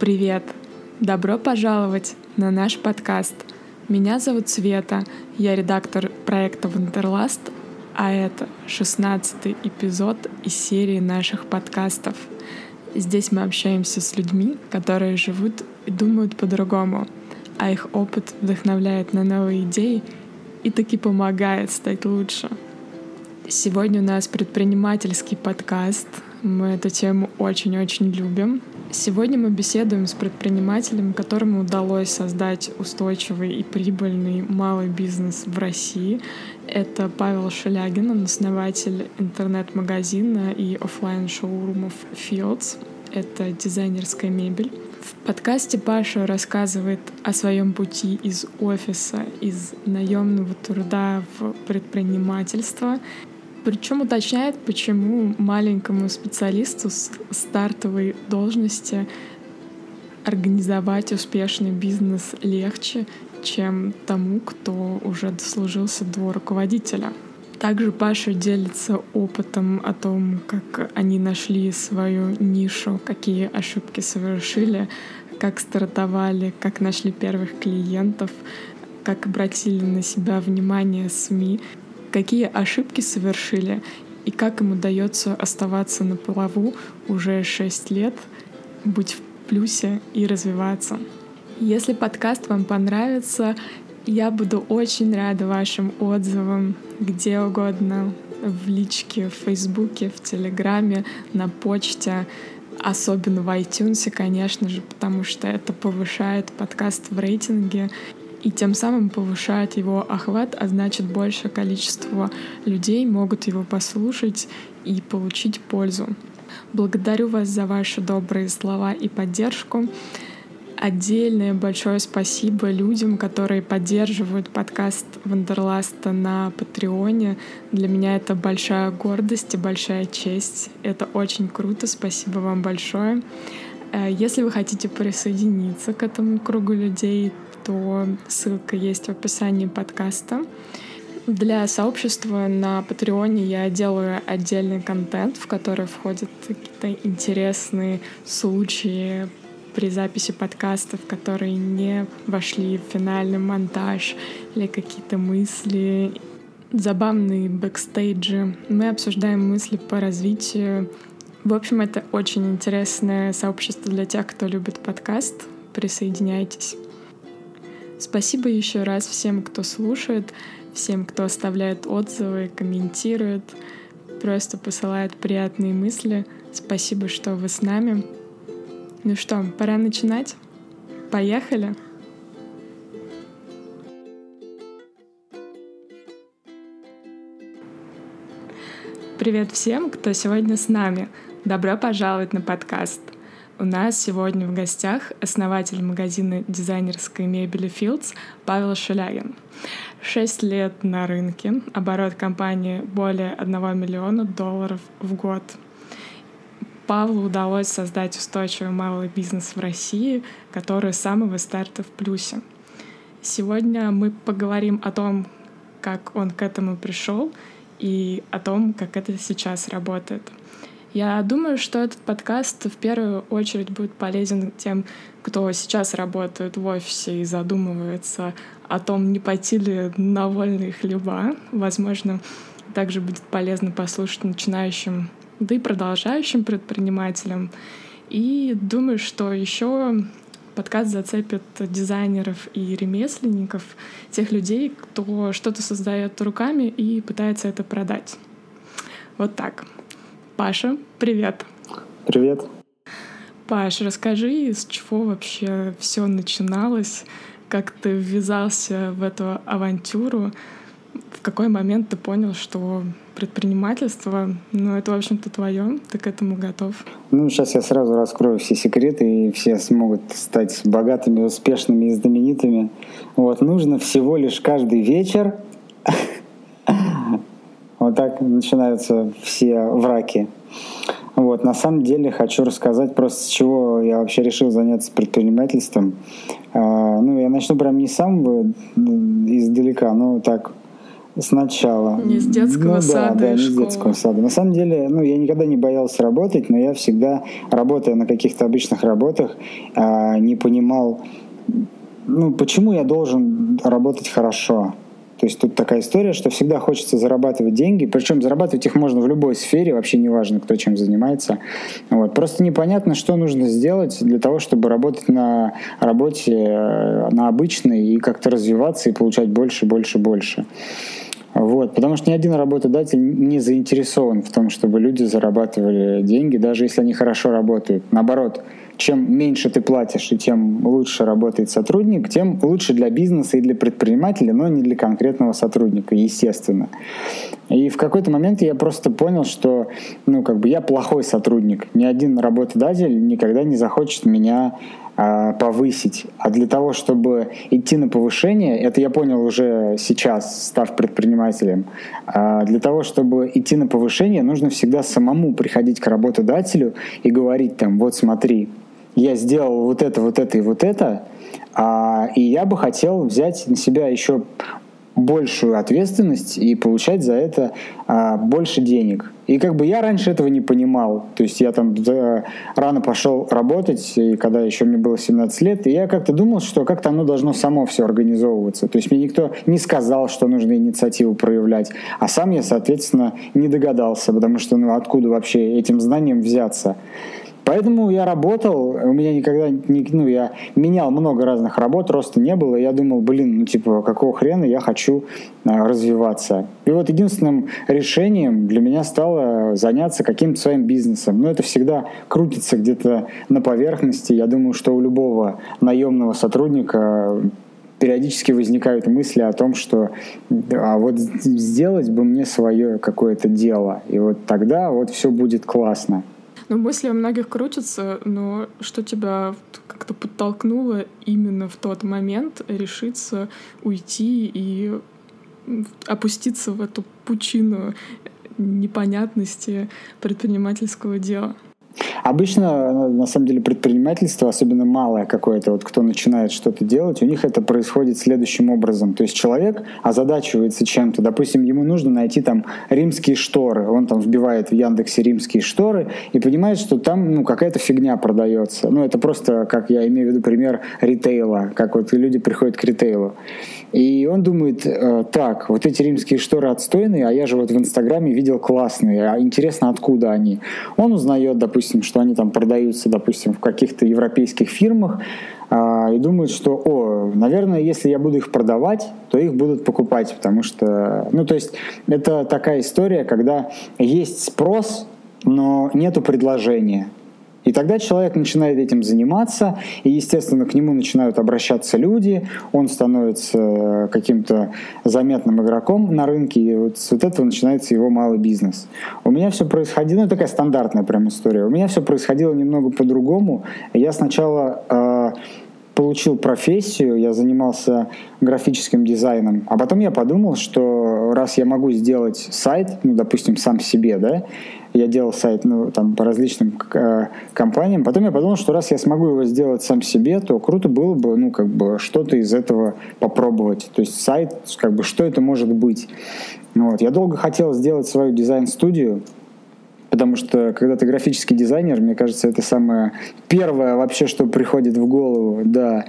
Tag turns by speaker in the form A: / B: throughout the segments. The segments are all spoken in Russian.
A: Привет! Добро пожаловать на наш подкаст. Меня зовут Света, я редактор проекта Wanderlust, а это 16 эпизод из серии наших подкастов. Здесь мы общаемся с людьми, которые живут и думают по-другому, а их опыт вдохновляет на новые идеи и также помогает стать лучше. Сегодня у нас предпринимательский подкаст. Мы эту тему очень-очень любим. Сегодня мы беседуем с предпринимателем, которому удалось создать устойчивый и прибыльный малый бизнес в России. Это Павел Шелягин, он основатель интернет-магазина и офлайн шоурумов Fields. Это дизайнерская мебель. В подкасте Паша рассказывает о своем пути из офиса, из наемного труда в предпринимательство причем уточняет, почему маленькому специалисту с стартовой должности организовать успешный бизнес легче, чем тому, кто уже дослужился до руководителя. Также Паша делится опытом о том, как они нашли свою нишу, какие ошибки совершили, как стартовали, как нашли первых клиентов, как обратили на себя внимание СМИ какие ошибки совершили и как им удается оставаться на плаву уже 6 лет, быть в плюсе и развиваться. Если подкаст вам понравится, я буду очень рада вашим отзывам где угодно, в личке, в Фейсбуке, в Телеграме, на почте, особенно в iTunes, конечно же, потому что это повышает подкаст в рейтинге и тем самым повышает его охват, а значит большее количество людей могут его послушать и получить пользу. Благодарю вас за ваши добрые слова и поддержку. Отдельное большое спасибо людям, которые поддерживают подкаст Wanderlust а на Patreon е. Для меня это большая гордость и большая честь. Это очень круто. Спасибо вам большое. Э, если вы хотите присоединиться к этому кругу людей, то ссылка есть в описании подкаста. Для сообщества на Patreon е я делаю отдельный контент, в который входят какие-то интересные случаи при записи подкастов, которые не вошли в финальный монтаж, или какие-то мысли, забавные бэкстейджи. Мы обсуждаем мысли по развитию. В общем, это очень интересное сообщество для тех, кто любит подкаст. Присоединяйтесь. Спасибо еще раз всем, кто слушает, всем, кто оставляет отзывы, комментирует, просто посылает приятные мысли. Спасибо, что вы с нами. Ну что, пора начинать? Поехали! Привет всем, кто сегодня с нами. Добро пожаловать на подкаст — у нас сегодня в гостях основатель магазина дизайнерской мебели Fields Павел Шелягин. Шесть лет на рынке, оборот компании более 1 миллиона долларов в год. Павлу удалось создать устойчивый малый бизнес в России, который с самого старта в плюсе. Сегодня мы поговорим о том, как он к этому пришел и о том, как это сейчас работает — я думаю, что этот подкаст в первую очередь будет полезен тем, кто сейчас работает в офисе и задумывается о том, не пойти ли на вольные хлеба. Возможно, также будет полезно послушать начинающим, да и продолжающим предпринимателям. И думаю, что еще подкаст зацепит дизайнеров и ремесленников, тех людей, кто что-то создает руками и пытается это продать. Вот так. Паша, привет.
B: Привет.
A: Паш, расскажи, с чего вообще все начиналось, как ты ввязался в эту авантюру, в какой момент ты понял, что предпринимательство, ну, это, в общем-то, твое, ты к этому готов?
B: Ну, сейчас я сразу раскрою все секреты, и все смогут стать богатыми, успешными и знаменитыми. Вот, нужно всего лишь каждый вечер вот так начинаются все враки. Вот, на самом деле хочу рассказать просто, с чего я вообще решил заняться предпринимательством. А, ну, я начну прям не сам издалека, но так Сначала.
A: Не с детского
B: ну,
A: сада
B: да, да, не
A: школы.
B: с детского сада. На самом деле, ну, я никогда не боялся работать, но я всегда, работая на каких-то обычных работах, а, не понимал, ну, почему я должен работать хорошо. То есть тут такая история, что всегда хочется зарабатывать деньги, причем зарабатывать их можно в любой сфере, вообще неважно, кто чем занимается. Вот. Просто непонятно, что нужно сделать для того, чтобы работать на работе, э, на обычной и как-то развиваться и получать больше, больше, больше. Вот, потому что ни один работодатель не заинтересован в том, чтобы люди зарабатывали деньги, даже если они хорошо работают. Наоборот, чем меньше ты платишь и тем лучше работает сотрудник, тем лучше для бизнеса и для предпринимателя, но не для конкретного сотрудника, естественно. И в какой-то момент я просто понял, что ну, как бы я плохой сотрудник. Ни один работодатель никогда не захочет меня а, повысить. А для того, чтобы идти на повышение, это я понял уже сейчас, став предпринимателем, а, для того, чтобы идти на повышение, нужно всегда самому приходить к работодателю и говорить там, вот смотри, я сделал вот это, вот это и вот это, а, и я бы хотел взять на себя еще большую ответственность и получать за это а, больше денег. И как бы я раньше этого не понимал. То есть я там да, рано пошел работать, и когда еще мне было 17 лет, и я как-то думал, что как-то оно должно само все организовываться. То есть мне никто не сказал, что нужно инициативу проявлять, а сам я, соответственно, не догадался, потому что ну откуда вообще этим знанием взяться. Поэтому я работал, у меня никогда не, ну, я менял много разных работ, роста не было, и я думал, блин, ну, типа, какого хрена я хочу а, развиваться. И вот единственным решением для меня стало заняться каким-то своим бизнесом. Но это всегда крутится где-то на поверхности. Я думаю, что у любого наемного сотрудника периодически возникают мысли о том, что а вот сделать бы мне свое какое-то дело, и вот тогда вот все будет классно.
A: Ну, мысли у многих крутятся, но что тебя как-то подтолкнуло именно в тот момент решиться уйти и опуститься в эту пучину непонятности предпринимательского дела?
B: Обычно, на самом деле, предпринимательство, особенно малое какое-то, вот кто начинает что-то делать, у них это происходит следующим образом. То есть человек озадачивается чем-то. Допустим, ему нужно найти там римские шторы. Он там вбивает в Яндексе римские шторы и понимает, что там ну, какая-то фигня продается. Ну, это просто, как я имею в виду, пример ритейла, как вот люди приходят к ритейлу. И он думает, э, так, вот эти римские шторы отстойные, а я же вот в Инстаграме видел классные, а интересно, откуда они. Он узнает, допустим, что они там продаются, допустим, в каких-то европейских фирмах, а, и думает, что, о, наверное, если я буду их продавать, то их будут покупать, потому что, ну, то есть это такая история, когда есть спрос, но нету предложения. И тогда человек начинает этим заниматься, и, естественно, к нему начинают обращаться люди, он становится каким-то заметным игроком на рынке, и вот с вот этого начинается его малый бизнес. У меня все происходило, ну, такая стандартная прям история, у меня все происходило немного по-другому. Я сначала э, получил профессию, я занимался графическим дизайном, а потом я подумал, что раз я могу сделать сайт, ну, допустим, сам себе, да, я делал сайт ну, там, по различным э, компаниям. Потом я подумал, что раз я смогу его сделать сам себе, то круто было бы ну, как бы что-то из этого попробовать. То есть сайт, как бы, что это может быть. Вот. Я долго хотел сделать свою дизайн-студию, Потому что, когда ты графический дизайнер, мне кажется, это самое первое вообще, что приходит в голову, да.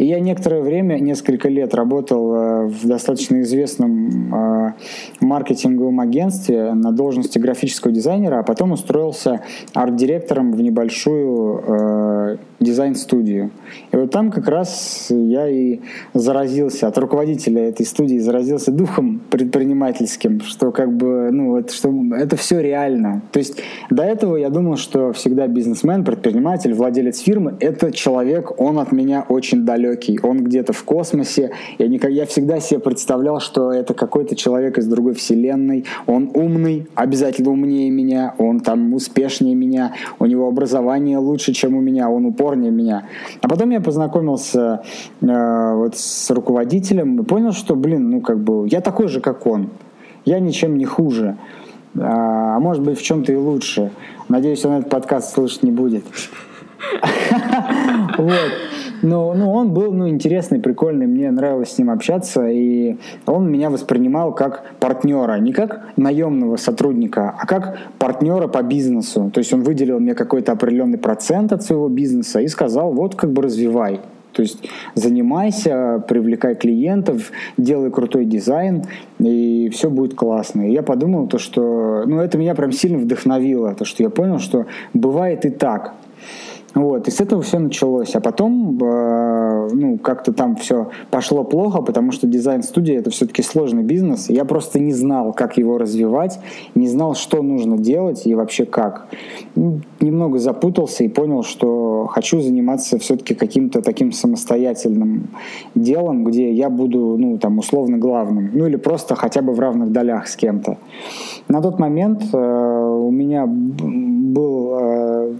B: И я некоторое время, несколько лет работал э, в достаточно известном э, маркетинговом агентстве на должности графического дизайнера, а потом устроился арт-директором в небольшую э, дизайн-студию. И вот там как раз я и заразился от руководителя этой студии, заразился духом предпринимательским, что как бы, ну, это, что это все реально. То есть до этого я думал, что всегда бизнесмен, предприниматель, владелец фирмы — это человек, он от меня очень далекий, он где-то в космосе. Я, никак, я всегда себе представлял, что это какой-то человек из другой вселенной, он умный, обязательно умнее меня, он там успешнее меня, у него образование лучше, чем у меня, он упор упорнее меня. А потом я познакомился э, вот с руководителем и понял, что, блин, ну как бы я такой же, как он. Я ничем не хуже. А, а может быть, в чем-то и лучше. Надеюсь, он этот подкаст слышать не будет. Вот. Но ну, он был ну, интересный, прикольный, мне нравилось с ним общаться, и он меня воспринимал как партнера, не как наемного сотрудника, а как партнера по бизнесу. То есть он выделил мне какой-то определенный процент от своего бизнеса и сказал, вот как бы развивай. То есть занимайся, привлекай клиентов, делай крутой дизайн, и все будет классно. И я подумал, то, что ну, это меня прям сильно вдохновило, то, что я понял, что бывает и так. Вот, и с этого все началось. А потом, э, ну, как-то там все пошло плохо, потому что дизайн-студия это все-таки сложный бизнес. Я просто не знал, как его развивать, не знал, что нужно делать и вообще как. Ну, немного запутался и понял, что хочу заниматься все-таки каким-то таким самостоятельным делом, где я буду, ну, там, условно главным. Ну, или просто хотя бы в равных долях с кем-то. На тот момент э, у меня был э,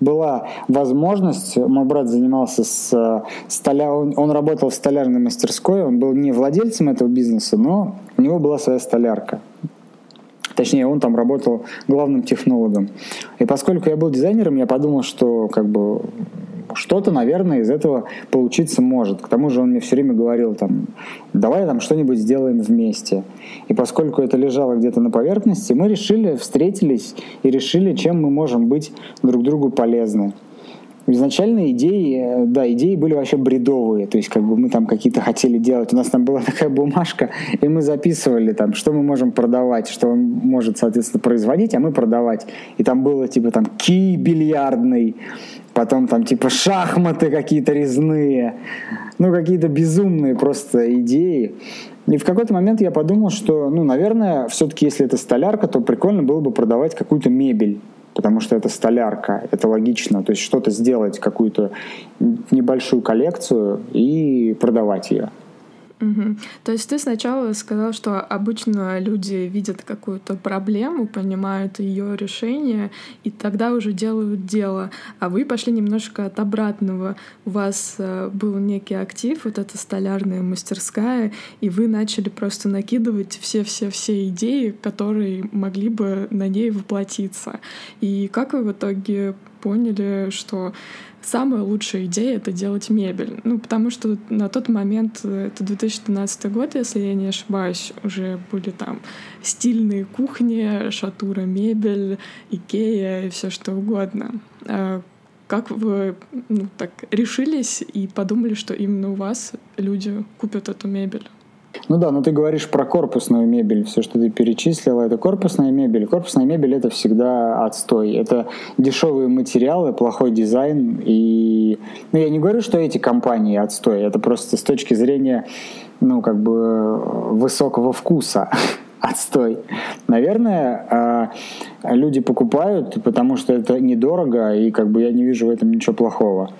B: была возможность, мой брат занимался с э, столя, он, он работал в столярной мастерской, он был не владельцем этого бизнеса, но у него была своя столярка. Точнее, он там работал главным технологом. И поскольку я был дизайнером, я подумал, что как бы что-то, наверное, из этого получиться может. К тому же он мне все время говорил, там, давай там что-нибудь сделаем вместе. И поскольку это лежало где-то на поверхности, мы решили, встретились и решили, чем мы можем быть друг другу полезны. Изначально идеи, да, идеи были вообще бредовые, то есть как бы мы там какие-то хотели делать, у нас там была такая бумажка, и мы записывали там, что мы можем продавать, что он может, соответственно, производить, а мы продавать. И там было типа там кий бильярдный, потом там типа шахматы какие-то резные, ну какие-то безумные просто идеи. И в какой-то момент я подумал, что, ну, наверное, все-таки если это столярка, то прикольно было бы продавать какую-то мебель потому что это столярка, это логично, то есть что-то сделать, какую-то небольшую коллекцию и продавать ее.
A: Угу. То есть ты сначала сказал, что обычно люди видят какую-то проблему, понимают ее решение, и тогда уже делают дело. А вы пошли немножко от обратного. У вас э, был некий актив, вот эта столярная мастерская, и вы начали просто накидывать все-все-все идеи, которые могли бы на ней воплотиться. И как вы в итоге поняли, что самая лучшая идея — это делать мебель. Ну, потому что на тот момент, это 2012 год, если я не ошибаюсь, уже были там стильные кухни, шатура мебель, Икея и все что угодно. А как вы ну, так решились и подумали, что именно у вас люди купят эту мебель?
B: Ну да, но ты говоришь про корпусную мебель. Все, что ты перечислила, это корпусная мебель. Корпусная мебель это всегда отстой. Это дешевые материалы, плохой дизайн. И ну, я не говорю, что эти компании отстой. Это просто с точки зрения ну, как бы высокого вкуса. отстой. Наверное, а, люди покупают, потому что это недорого, и как бы я не вижу в этом ничего плохого.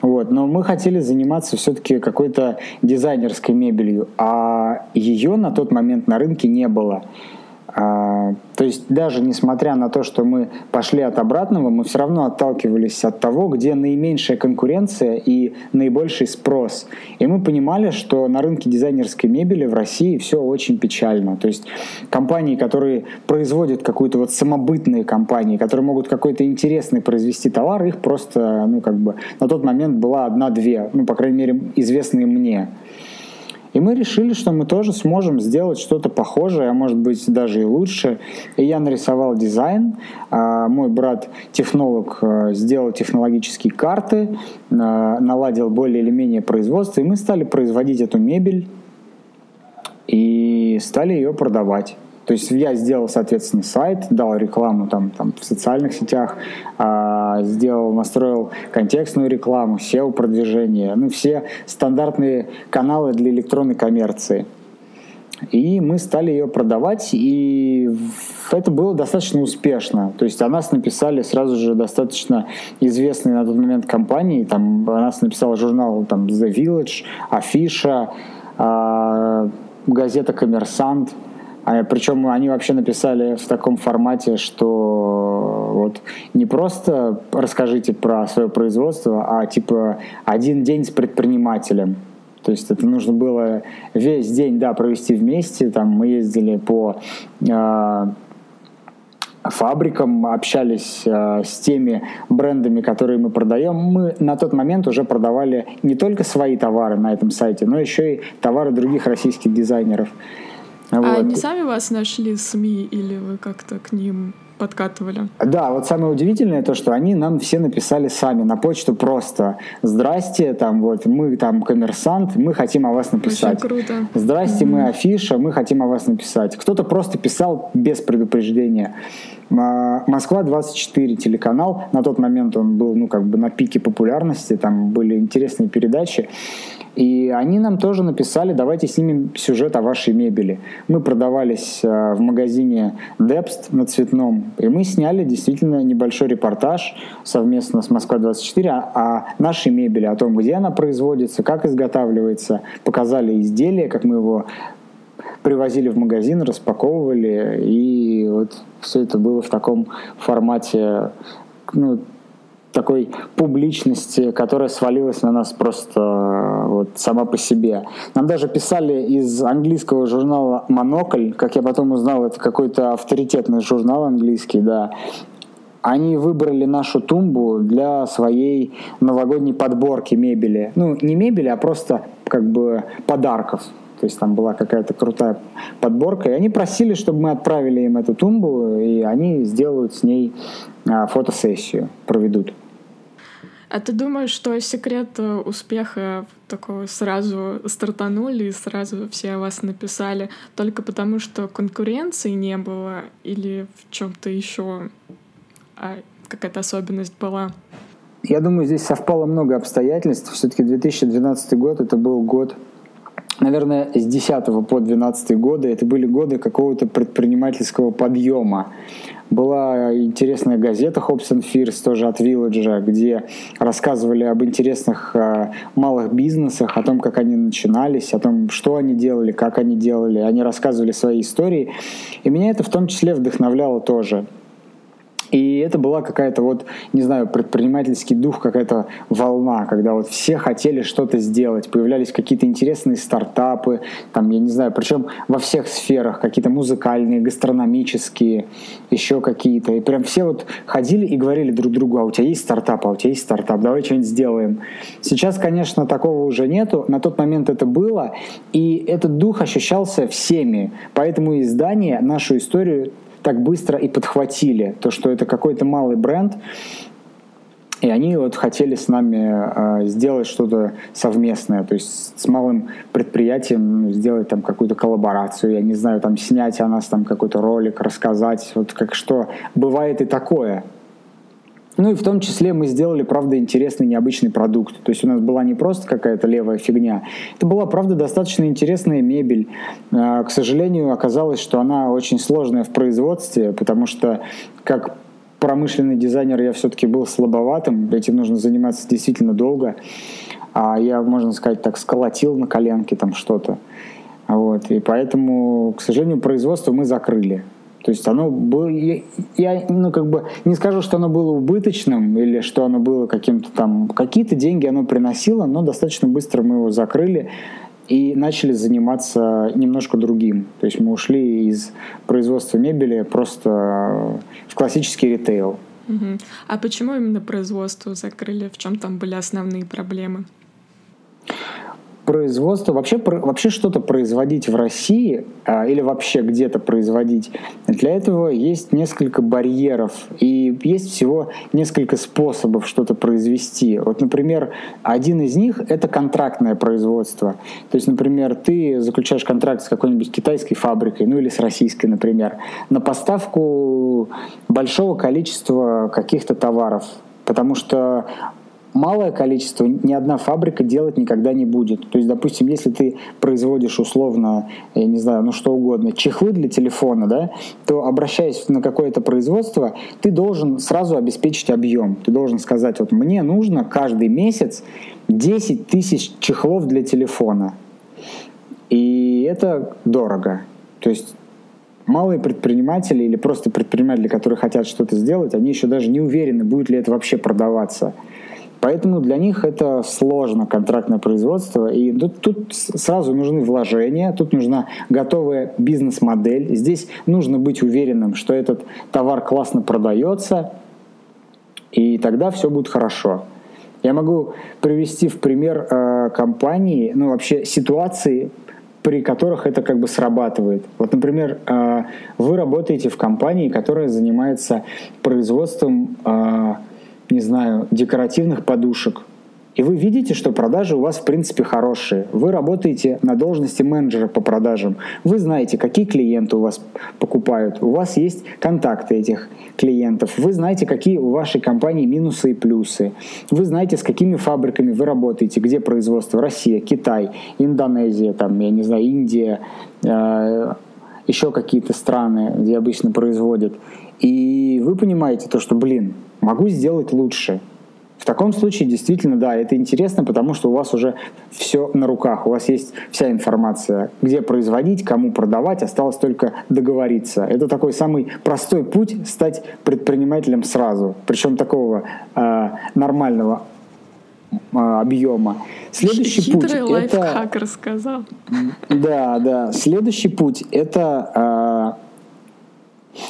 B: Вот. Но мы хотели заниматься все-таки какой-то дизайнерской мебелью, а ее на тот момент на рынке не было. А, то есть даже несмотря на то, что мы пошли от обратного, мы все равно отталкивались от того, где наименьшая конкуренция и наибольший спрос. И мы понимали, что на рынке дизайнерской мебели в России все очень печально. То есть компании, которые производят какую-то вот самобытные компании, которые могут какой-то интересный произвести товар, их просто, ну как бы на тот момент была одна-две, ну по крайней мере известные мне. И мы решили, что мы тоже сможем сделать что-то похожее, а может быть даже и лучше. И я нарисовал дизайн. А мой брат, технолог, э, сделал технологические карты, э, наладил более или менее производство. И мы стали производить эту мебель и стали ее продавать. То есть я сделал, соответственно, сайт, дал рекламу там, там в социальных сетях, а, сделал, настроил контекстную рекламу, SEO-продвижение, ну, все стандартные каналы для электронной коммерции. И мы стали ее продавать, и это было достаточно успешно. То есть о нас написали сразу же достаточно известные на тот момент компании. Там о нас написал журнал там, The Village, Афиша, а, газета «Коммерсант», а, причем они вообще написали в таком формате, что вот не просто расскажите про свое производство, а типа один день с предпринимателем. То есть это нужно было весь день, да, провести вместе. Там мы ездили по э, фабрикам, общались э, с теми брендами, которые мы продаем. Мы на тот момент уже продавали не только свои товары на этом сайте, но еще и товары других российских дизайнеров.
A: Вот. они сами вас нашли СМИ или вы как-то к ним подкатывали.
B: Да, вот самое удивительное то, что они нам все написали сами на почту просто «Здрасте, там вот мы там коммерсант, мы хотим о вас написать».
A: Очень круто.
B: «Здрасте, mm-hmm. мы афиша, мы хотим о вас написать». Кто-то просто писал без предупреждения. Москва-24 телеканал, на тот момент он был, ну, как бы на пике популярности, там были интересные передачи. И они нам тоже написали, давайте снимем сюжет о вашей мебели. Мы продавались э, в магазине Депст на Цветном, и мы сняли действительно небольшой репортаж совместно с Москва-24 о нашей мебели, о том, где она производится, как изготавливается. Показали изделие, как мы его привозили в магазин, распаковывали, и вот все это было в таком формате ну, такой публичности, которая свалилась на нас просто э, вот сама по себе. Нам даже писали из английского журнала «Монокль», как я потом узнал, это какой-то авторитетный журнал английский, да, они выбрали нашу тумбу для своей новогодней подборки мебели. Ну, не мебели, а просто как бы подарков. То есть там была какая-то крутая подборка. И они просили, чтобы мы отправили им эту тумбу, и они сделают с ней а, фотосессию, проведут.
A: А ты думаешь, что секрет э, успеха такого сразу стартанули и сразу все о вас написали только потому, что конкуренции не было или в чем-то еще а какая-то особенность была?
B: Я думаю, здесь совпало много обстоятельств. Все-таки 2012 год это был год наверное, с 10 по 12 годы это были годы какого-то предпринимательского подъема. Была интересная газета Hobbs and Fears, тоже от Village, где рассказывали об интересных э, малых бизнесах, о том, как они начинались, о том, что они делали, как они делали. Они рассказывали свои истории. И меня это в том числе вдохновляло тоже. И это была какая-то вот, не знаю, предпринимательский дух, какая-то волна, когда вот все хотели что-то сделать, появлялись какие-то интересные стартапы, там, я не знаю, причем во всех сферах, какие-то музыкальные, гастрономические, еще какие-то. И прям все вот ходили и говорили друг другу, а у тебя есть стартап, а у тебя есть стартап, давай что-нибудь сделаем. Сейчас, конечно, такого уже нету, на тот момент это было, и этот дух ощущался всеми. Поэтому издание нашу историю так быстро и подхватили, то, что это какой-то малый бренд, и они вот хотели с нами э, сделать что-то совместное, то есть с малым предприятием сделать там какую-то коллаборацию, я не знаю, там снять о нас там какой-то ролик, рассказать, вот как что. Бывает и такое. Ну и в том числе мы сделали, правда, интересный, необычный продукт. То есть у нас была не просто какая-то левая фигня, это была, правда, достаточно интересная мебель. А, к сожалению, оказалось, что она очень сложная в производстве, потому что как промышленный дизайнер я все-таки был слабоватым, этим нужно заниматься действительно долго. А я, можно сказать, так сколотил на коленке там что-то. Вот. И поэтому, к сожалению, производство мы закрыли. То есть оно было, я, я ну как бы не скажу, что оно было убыточным или что оно было каким-то там, какие-то деньги оно приносило, но достаточно быстро мы его закрыли и начали заниматься немножко другим. То есть мы ушли из производства мебели просто в классический ритейл.
A: А почему именно производство закрыли? В чем там были основные проблемы?
B: Производство, вообще, вообще что-то производить в России а, или вообще где-то производить, для этого есть несколько барьеров и есть всего несколько способов что-то произвести. Вот, например, один из них — это контрактное производство. То есть, например, ты заключаешь контракт с какой-нибудь китайской фабрикой, ну или с российской, например, на поставку большого количества каких-то товаров, потому что малое количество ни одна фабрика делать никогда не будет. То есть, допустим, если ты производишь условно, я не знаю, ну что угодно, чехлы для телефона, да, то обращаясь на какое-то производство, ты должен сразу обеспечить объем. Ты должен сказать, вот мне нужно каждый месяц 10 тысяч чехлов для телефона. И это дорого. То есть малые предприниматели или просто предприниматели, которые хотят что-то сделать, они еще даже не уверены, будет ли это вообще продаваться. Поэтому для них это сложно, контрактное производство. И тут, тут сразу нужны вложения, тут нужна готовая бизнес-модель. Здесь нужно быть уверенным, что этот товар классно продается, и тогда все будет хорошо. Я могу привести в пример э, компании, ну вообще ситуации, при которых это как бы срабатывает. Вот, например, э, вы работаете в компании, которая занимается производством, э, не знаю, декоративных подушек и вы видите, что продажи у вас в принципе хорошие. Вы работаете на должности менеджера по продажам. Вы знаете, какие клиенты у вас покупают. У вас есть контакты этих клиентов. Вы знаете, какие у вашей компании минусы и плюсы. Вы знаете, с какими фабриками вы работаете, где производство. Россия, Китай, Индонезия, там, я не знаю, Индия, э, еще какие-то страны, где обычно производят. И вы понимаете то, что, блин, могу сделать лучше – в таком случае действительно, да, это интересно, потому что у вас уже все на руках, у вас есть вся информация, где производить, кому продавать, осталось только договориться. Это такой самый простой путь стать предпринимателем сразу, причем такого э, нормального э, объема.
A: Следующий Хитрый путь лайфхак это... рассказал.
B: Да, да. Следующий путь это э,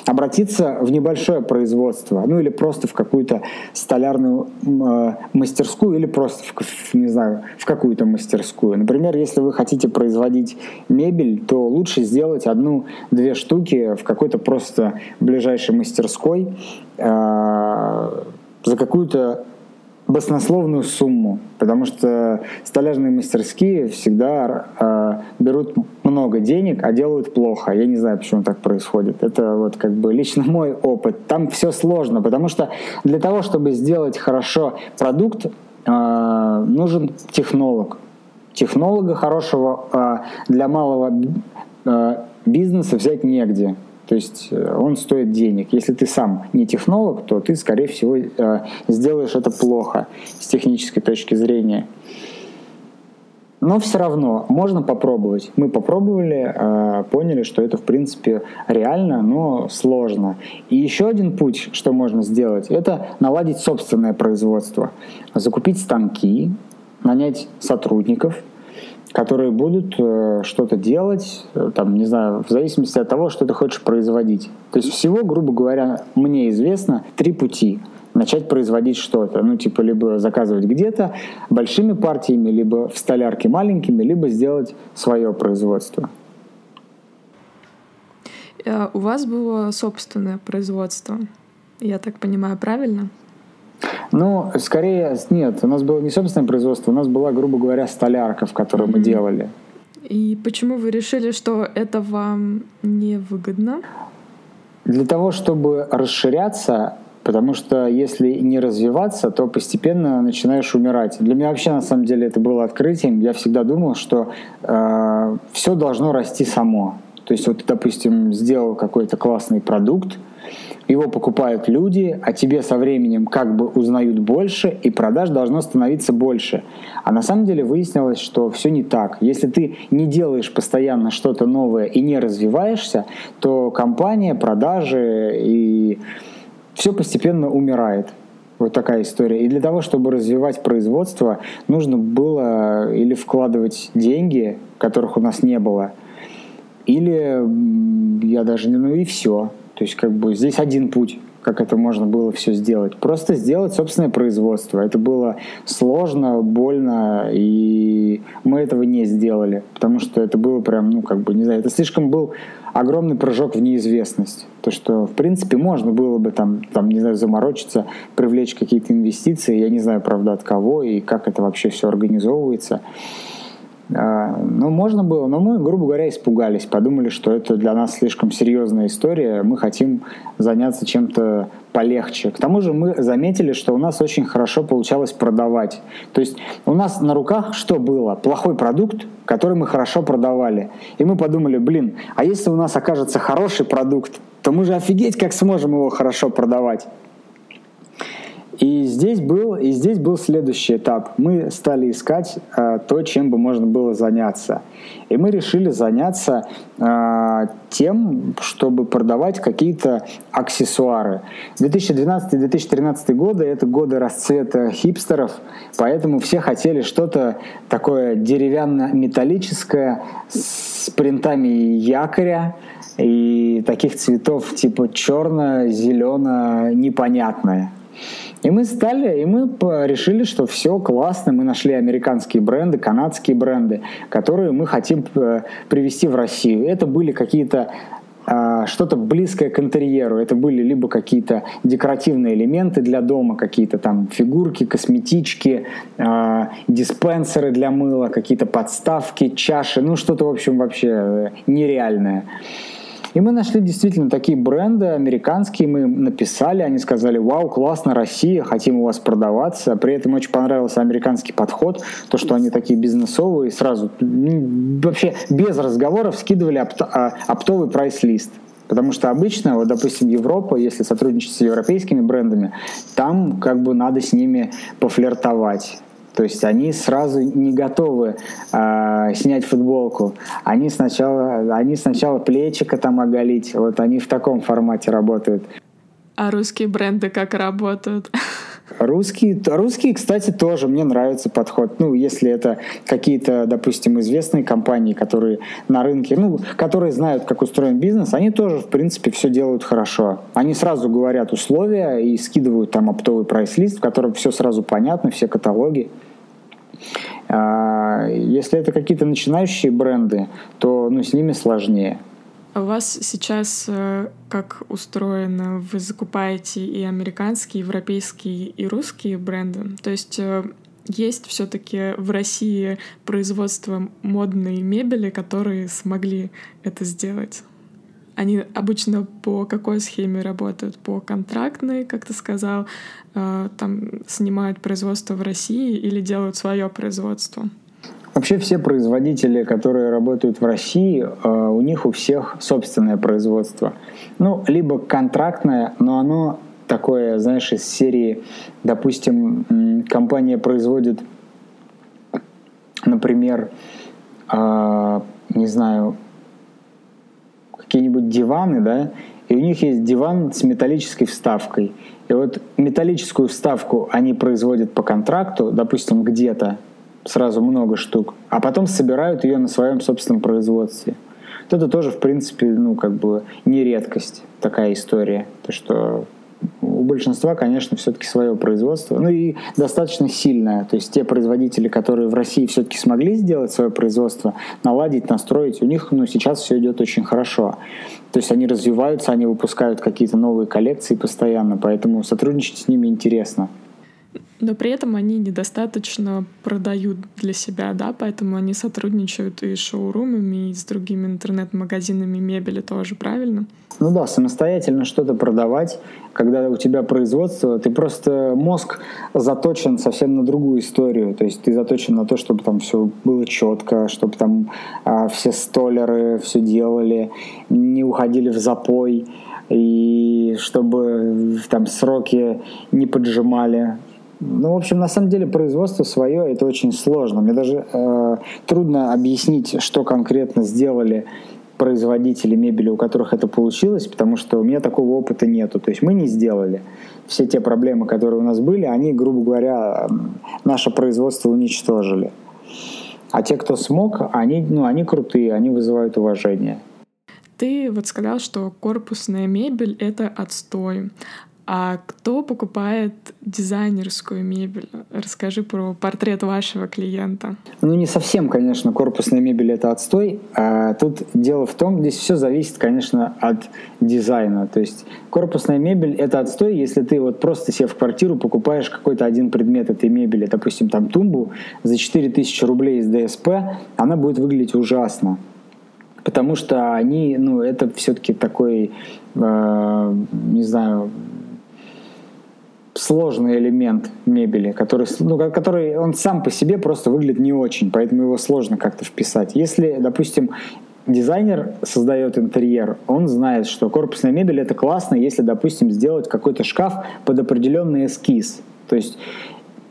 B: обратиться в небольшое производство, ну или просто в какую-то столярную э, мастерскую, или просто, в, не знаю, в какую-то мастерскую. Например, если вы хотите производить мебель, то лучше сделать одну-две штуки в какой-то просто ближайшей мастерской э, за какую-то баснословную сумму, потому что столярные мастерские всегда э, берут много денег, а делают плохо. Я не знаю, почему так происходит. Это вот как бы лично мой опыт. Там все сложно, потому что для того, чтобы сделать хорошо продукт, э, нужен технолог. Технолога хорошего э, для малого э, бизнеса взять негде. То есть э, он стоит денег. Если ты сам не технолог, то ты, скорее всего, э, сделаешь это плохо с технической точки зрения. Но все равно можно попробовать. Мы попробовали, э, поняли, что это в принципе реально, но сложно. И еще один путь, что можно сделать, это наладить собственное производство. Закупить станки, нанять сотрудников, которые будут э, что-то делать, э, там, не знаю, в зависимости от того, что ты хочешь производить. То есть всего, грубо говоря, мне известно три пути начать производить что-то. Ну, типа, либо заказывать где-то большими партиями, либо в столярке маленькими, либо сделать свое производство.
A: Э, у вас было собственное производство, я так понимаю, правильно?
B: Ну, скорее, нет, у нас было не собственное производство, у нас была, грубо говоря, столярка, в которой mm-hmm. мы делали.
A: И почему вы решили, что это вам невыгодно?
B: Для того, чтобы расширяться, потому что если не развиваться, то постепенно начинаешь умирать. Для меня вообще на самом деле это было открытием. Я всегда думал, что э, все должно расти само. То есть вот, допустим, сделал какой-то классный продукт, его покупают люди, а тебе со временем как бы узнают больше, и продаж должно становиться больше. А на самом деле выяснилось, что все не так. Если ты не делаешь постоянно что-то новое и не развиваешься, то компания, продажи и все постепенно умирает. Вот такая история. И для того, чтобы развивать производство, нужно было или вкладывать деньги, которых у нас не было, или я даже не, ну и все. То есть как бы здесь один путь как это можно было все сделать. Просто сделать собственное производство. Это было сложно, больно, и мы этого не сделали, потому что это было прям, ну, как бы, не знаю, это слишком был огромный прыжок в неизвестность. То, что, в принципе, можно было бы там, там не знаю, заморочиться, привлечь какие-то инвестиции. Я не знаю, правда, от кого и как это вообще все организовывается. А, ну, можно было, но мы, грубо говоря, испугались, подумали, что это для нас слишком серьезная история, мы хотим заняться чем-то полегче. К тому же мы заметили, что у нас очень хорошо получалось продавать. То есть у нас на руках что было? Плохой продукт, который мы хорошо продавали. И мы подумали, блин, а если у нас окажется хороший продукт, то мы же офигеть, как сможем его хорошо продавать. И здесь был, и здесь был следующий этап. Мы стали искать э, то, чем бы можно было заняться. И мы решили заняться э, тем, чтобы продавать какие-то аксессуары. 2012-2013 годы — это годы расцвета хипстеров, поэтому все хотели что-то такое деревянно-металлическое с принтами якоря, и таких цветов типа черно, зелено, непонятное. И мы стали, и мы решили, что все классно, мы нашли американские бренды, канадские бренды, которые мы хотим э, привести в Россию. Это были какие-то а, что-то близкое к интерьеру. Это были либо какие-то декоративные элементы для дома, какие-то там фигурки, косметички, э, диспенсеры для мыла, какие-то подставки, чаши, ну что-то, в общем, вообще э, нереальное. И мы нашли действительно такие бренды американские, мы написали, они сказали, вау, классно, Россия, хотим у вас продаваться. При этом очень понравился американский подход, то, что они такие бизнесовые, сразу вообще без разговоров скидывали а, оптовый прайс-лист. Потому что обычно, вот, допустим, Европа, если сотрудничать с европейскими брендами, там как бы надо с ними пофлиртовать. То есть они сразу не готовы э, снять футболку. Они сначала, они сначала плечика там оголить. Вот они в таком формате работают.
A: А русские бренды как работают?
B: Русские, русские, кстати, тоже мне нравится подход. Ну, если это какие-то, допустим, известные компании, которые на рынке, ну, которые знают, как устроен бизнес, они тоже, в принципе, все делают хорошо. Они сразу говорят условия и скидывают там оптовый прайс-лист, в котором все сразу понятно, все каталоги. А, если это какие-то начинающие бренды, то ну, с ними сложнее.
A: А у вас сейчас э, как устроено? Вы закупаете и американские, и европейские, и русские бренды? То есть э, есть все-таки в России производство модной мебели, которые смогли это сделать? Они обычно по какой схеме работают? По контрактной, как ты сказал, э, там снимают производство в России или делают свое производство?
B: Вообще все производители, которые работают в России, э, у них у всех собственное производство. Ну, либо контрактное, но оно такое, знаешь, из серии, допустим, компания производит, например, э, не знаю, какие-нибудь диваны, да, и у них есть диван с металлической вставкой. И вот металлическую вставку они производят по контракту, допустим, где-то, сразу много штук, а потом собирают ее на своем собственном производстве. Вот это тоже, в принципе, ну, как бы не редкость такая история. То, что у большинства, конечно, все-таки свое производство, ну и достаточно сильное. То есть те производители, которые в России все-таки смогли сделать свое производство, наладить, настроить, у них ну, сейчас все идет очень хорошо. То есть они развиваются, они выпускают какие-то новые коллекции постоянно, поэтому сотрудничать с ними интересно
A: но при этом они недостаточно продают для себя, да, поэтому они сотрудничают и с шоурумами, и с другими интернет-магазинами мебели тоже, правильно?
B: Ну да, самостоятельно что-то продавать, когда у тебя производство, ты просто мозг заточен совсем на другую историю, то есть ты заточен на то, чтобы там все было четко, чтобы там а, все столеры все делали, не уходили в запой, и чтобы там сроки не поджимали, ну, в общем, на самом деле производство свое это очень сложно. Мне даже э, трудно объяснить, что конкретно сделали производители мебели, у которых это получилось, потому что у меня такого опыта нету. То есть мы не сделали. Все те проблемы, которые у нас были, они, грубо говоря, наше производство уничтожили. А те, кто смог, они, ну, они крутые, они вызывают уважение.
A: Ты вот сказал, что корпусная мебель — это отстой. А кто покупает дизайнерскую мебель? Расскажи про портрет вашего клиента.
B: Ну, не совсем, конечно, корпусная мебель — это отстой. А тут дело в том, здесь все зависит, конечно, от дизайна. То есть корпусная мебель — это отстой, если ты вот просто себе в квартиру покупаешь какой-то один предмет этой мебели, допустим, там тумбу за 4000 рублей из ДСП, она будет выглядеть ужасно потому что они, ну, это все-таки такой, э, не знаю, сложный элемент мебели, который, ну, который он сам по себе просто выглядит не очень, поэтому его сложно как-то вписать. Если, допустим, дизайнер создает интерьер, он знает, что корпусная мебель это классно, если, допустим, сделать какой-то шкаф под определенный эскиз. То есть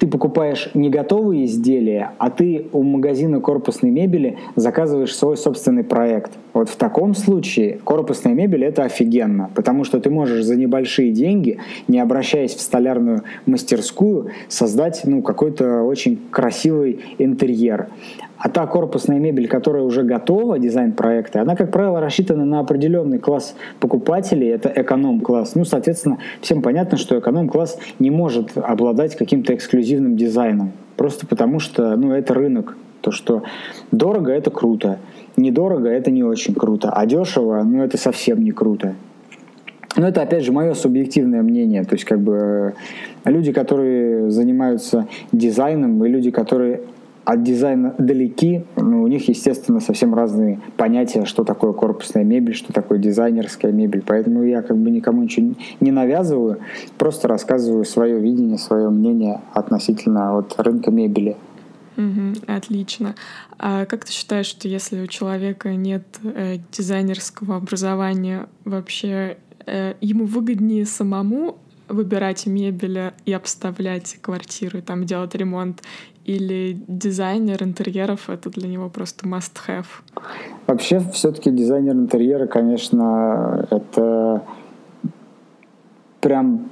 B: ты покупаешь не готовые изделия, а ты у магазина корпусной мебели заказываешь свой собственный проект. Вот в таком случае корпусная мебель это офигенно, потому что ты можешь за небольшие деньги, не обращаясь в столярную мастерскую, создать ну, какой-то очень красивый интерьер. А та корпусная мебель, которая уже готова, дизайн проекта, она, как правило, рассчитана на определенный класс покупателей, это эконом-класс. Ну, соответственно, всем понятно, что эконом-класс не может обладать каким-то эксклюзивным дизайном. Просто потому что, ну, это рынок. То, что дорого — это круто, недорого — это не очень круто, а дешево — ну, это совсем не круто. Но это, опять же, мое субъективное мнение. То есть, как бы, люди, которые занимаются дизайном, и люди, которые от дизайна далеки, но у них, естественно, совсем разные понятия, что такое корпусная мебель, что такое дизайнерская мебель. Поэтому я как бы никому ничего не навязываю, просто рассказываю свое видение, свое мнение относительно вот рынка мебели.
A: Угу, отлично. А как ты считаешь, что если у человека нет э, дизайнерского образования, вообще э, ему выгоднее самому выбирать мебель и обставлять квартиры, там делать ремонт, или дизайнер интерьеров это для него просто must-have?
B: Вообще, все-таки дизайнер интерьера, конечно, это прям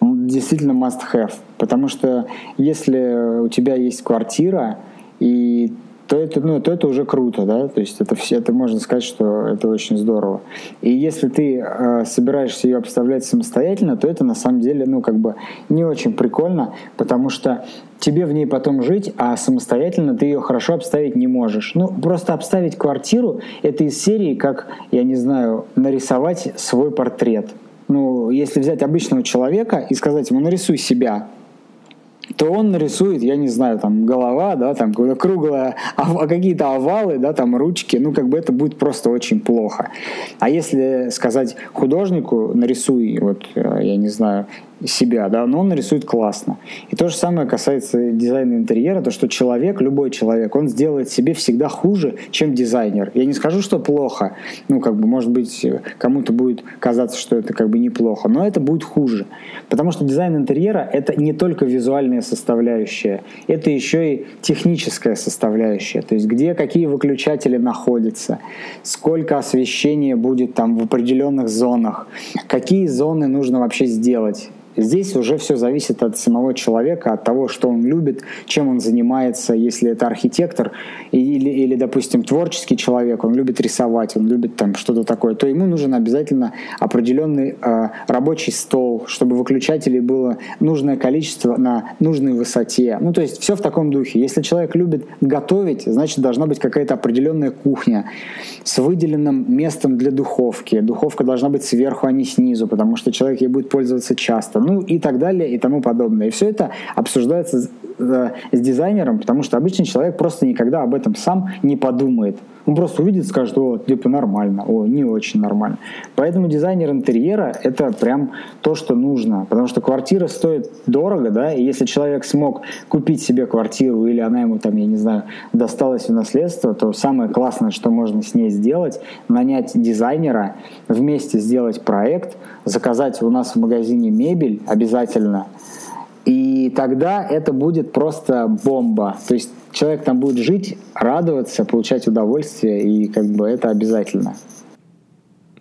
B: действительно must-have. Потому что если у тебя есть квартира, и то это, ну, то это уже круто, да, то есть это все, это можно сказать, что это очень здорово. И если ты э, собираешься ее обставлять самостоятельно, то это на самом деле, ну, как бы не очень прикольно, потому что тебе в ней потом жить, а самостоятельно ты ее хорошо обставить не можешь. Ну, просто обставить квартиру — это из серии, как, я не знаю, нарисовать свой портрет. Ну, если взять обычного человека и сказать ему, нарисуй себя, то он нарисует, я не знаю, там голова, да, там круглая, а, какие-то овалы, да, там ручки, ну как бы это будет просто очень плохо. А если сказать художнику, нарисуй, вот, э, я не знаю, себя, да, но он нарисует классно. И то же самое касается дизайна интерьера, то что человек, любой человек, он сделает себе всегда хуже, чем дизайнер. Я не скажу, что плохо, ну, как бы, может быть, кому-то будет казаться, что это как бы неплохо, но это будет хуже. Потому что дизайн интерьера — это не только визуальная составляющая, это еще и техническая составляющая, то есть где какие выключатели находятся, сколько освещения будет там в определенных зонах, какие зоны нужно вообще сделать, Здесь уже все зависит от самого человека, от того, что он любит, чем он занимается. Если это архитектор или, или допустим, творческий человек, он любит рисовать, он любит там что-то такое, то ему нужен обязательно определенный э, рабочий стол, чтобы выключателей было нужное количество на нужной высоте. Ну, то есть все в таком духе. Если человек любит готовить, значит, должна быть какая-то определенная кухня с выделенным местом для духовки. Духовка должна быть сверху, а не снизу, потому что человек ей будет пользоваться часто ну и так далее и тому подобное. И все это обсуждается э, с дизайнером, потому что обычный человек просто никогда об этом сам не подумает. Он просто увидит скажет, о, типа нормально, о, не очень нормально. Поэтому дизайнер интерьера — это прям то, что нужно. Потому что квартира стоит дорого, да, и если человек смог купить себе квартиру или она ему там, я не знаю, досталась в наследство, то самое классное, что можно с ней сделать, нанять дизайнера, вместе сделать проект, заказать у нас в магазине мебель обязательно, и тогда это будет просто бомба. То есть человек там будет жить, радоваться, получать удовольствие, и как бы это обязательно.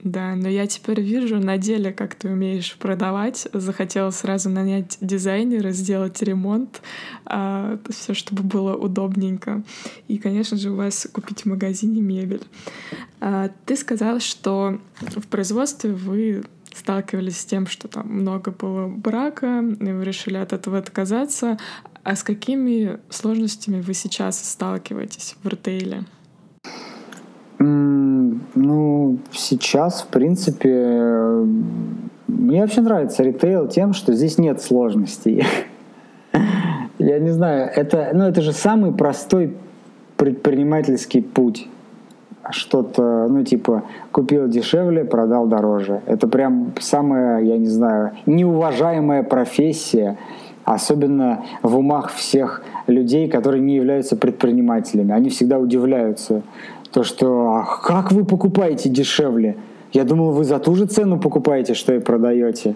A: Да, но я теперь вижу на деле, как ты умеешь продавать. Захотела сразу нанять дизайнера, сделать ремонт, а, все, чтобы было удобненько. И, конечно же, у вас купить в магазине мебель. А, ты сказал, что в производстве вы сталкивались с тем, что там много было брака, и вы решили от этого отказаться. А с какими сложностями вы сейчас сталкиваетесь в ритейле?
B: Ну, сейчас, в принципе, мне вообще нравится ритейл тем, что здесь нет сложностей. Я не знаю, это, ну, это же самый простой предпринимательский путь что-то, ну, типа, купил дешевле, продал дороже. Это прям самая, я не знаю, неуважаемая профессия, особенно в умах всех людей, которые не являются предпринимателями. Они всегда удивляются, то что а как вы покупаете дешевле? Я думал, вы за ту же цену покупаете, что и продаете.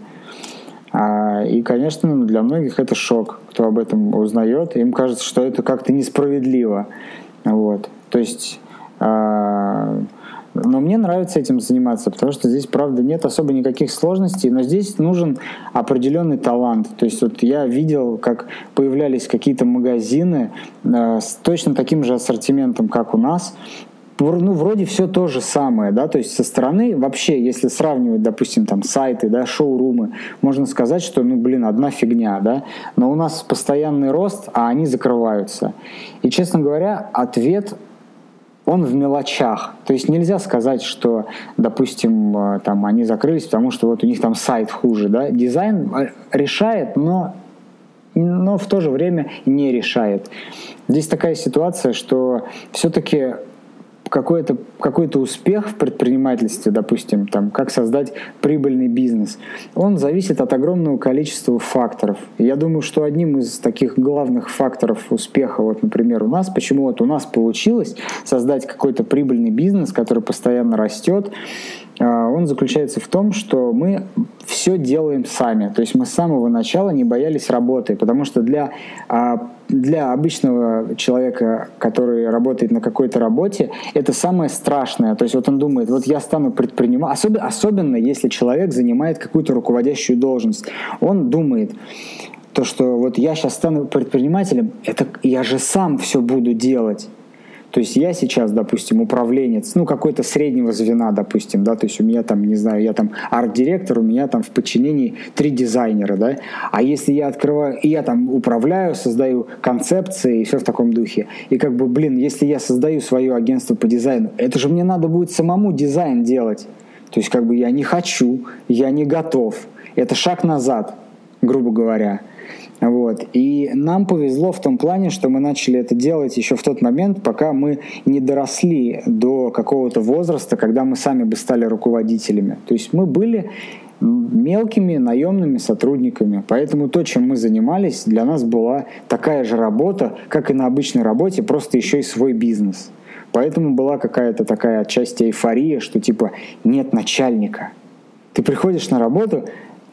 B: А, и, конечно, для многих это шок, кто об этом узнает. Им кажется, что это как-то несправедливо. Вот. То есть а, но мне нравится этим заниматься, потому что здесь, правда, нет особо никаких сложностей, но здесь нужен определенный талант. То есть вот я видел, как появлялись какие-то магазины э, с точно таким же ассортиментом, как у нас, ну, вроде все то же самое, да, то есть со стороны вообще, если сравнивать, допустим, там сайты, да, шоурумы, можно сказать, что, ну, блин, одна фигня, да, но у нас постоянный рост, а они закрываются. И, честно говоря, ответ он в мелочах. То есть нельзя сказать, что, допустим, э, там они закрылись, потому что вот у них там сайт хуже. Да? Дизайн э, решает, но, но в то же время не решает. Здесь такая ситуация, что все-таки какой-то какой успех в предпринимательстве, допустим, там, как создать прибыльный бизнес, он зависит от огромного количества факторов. Я думаю, что одним из таких главных факторов успеха, вот, например, у нас, почему вот у нас получилось создать какой-то прибыльный бизнес, который постоянно растет, он заключается в том, что мы все делаем сами. То есть мы с самого начала не боялись работы, потому что для, а, для обычного человека, который работает на какой-то работе, это самое страшное. То есть вот он думает, вот я стану предпринимателем, особенно, особенно если человек занимает какую-то руководящую должность. Он думает, то, что вот я сейчас стану предпринимателем, это я же сам все буду делать. То есть я сейчас, допустим, управленец, ну, какой-то среднего звена, допустим, да, то есть у меня там, не знаю, я там арт-директор, у меня там в подчинении три дизайнера, да, а если я открываю, и я там управляю, создаю концепции и все в таком духе, и как бы, блин, если я создаю свое агентство по дизайну, это же мне надо будет самому дизайн делать. То есть как бы я не хочу, я не готов. Это шаг назад, грубо говоря. Вот. И нам повезло в том плане, что мы начали это делать еще в тот момент, пока мы не доросли до какого-то возраста, когда мы сами бы стали руководителями. То есть мы были мелкими наемными сотрудниками. Поэтому то, чем мы занимались, для нас была такая же работа, как и на обычной работе, просто еще и свой бизнес. Поэтому была какая-то такая отчасти эйфория, что типа нет начальника. Ты приходишь на работу,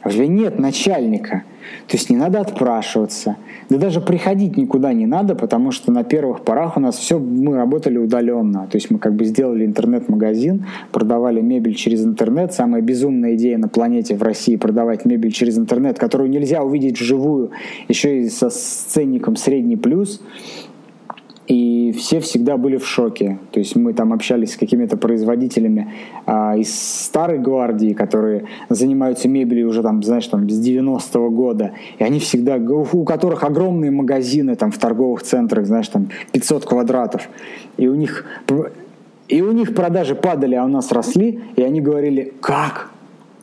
B: у тебя нет начальника. То есть не надо отпрашиваться. Да даже приходить никуда не надо, потому что на первых порах у нас все, мы работали удаленно. То есть мы как бы сделали интернет-магазин, продавали мебель через интернет. Самая безумная идея на планете в России продавать мебель через интернет, которую нельзя увидеть вживую, еще и со сценником средний плюс и все всегда были в шоке. То есть мы там общались с какими-то производителями а, из старой гвардии, которые занимаются мебелью уже там, знаешь, там с 90-го года, и они всегда, у которых огромные магазины там в торговых центрах, знаешь, там 500 квадратов, и у них и у них продажи падали, а у нас росли, и они говорили, как?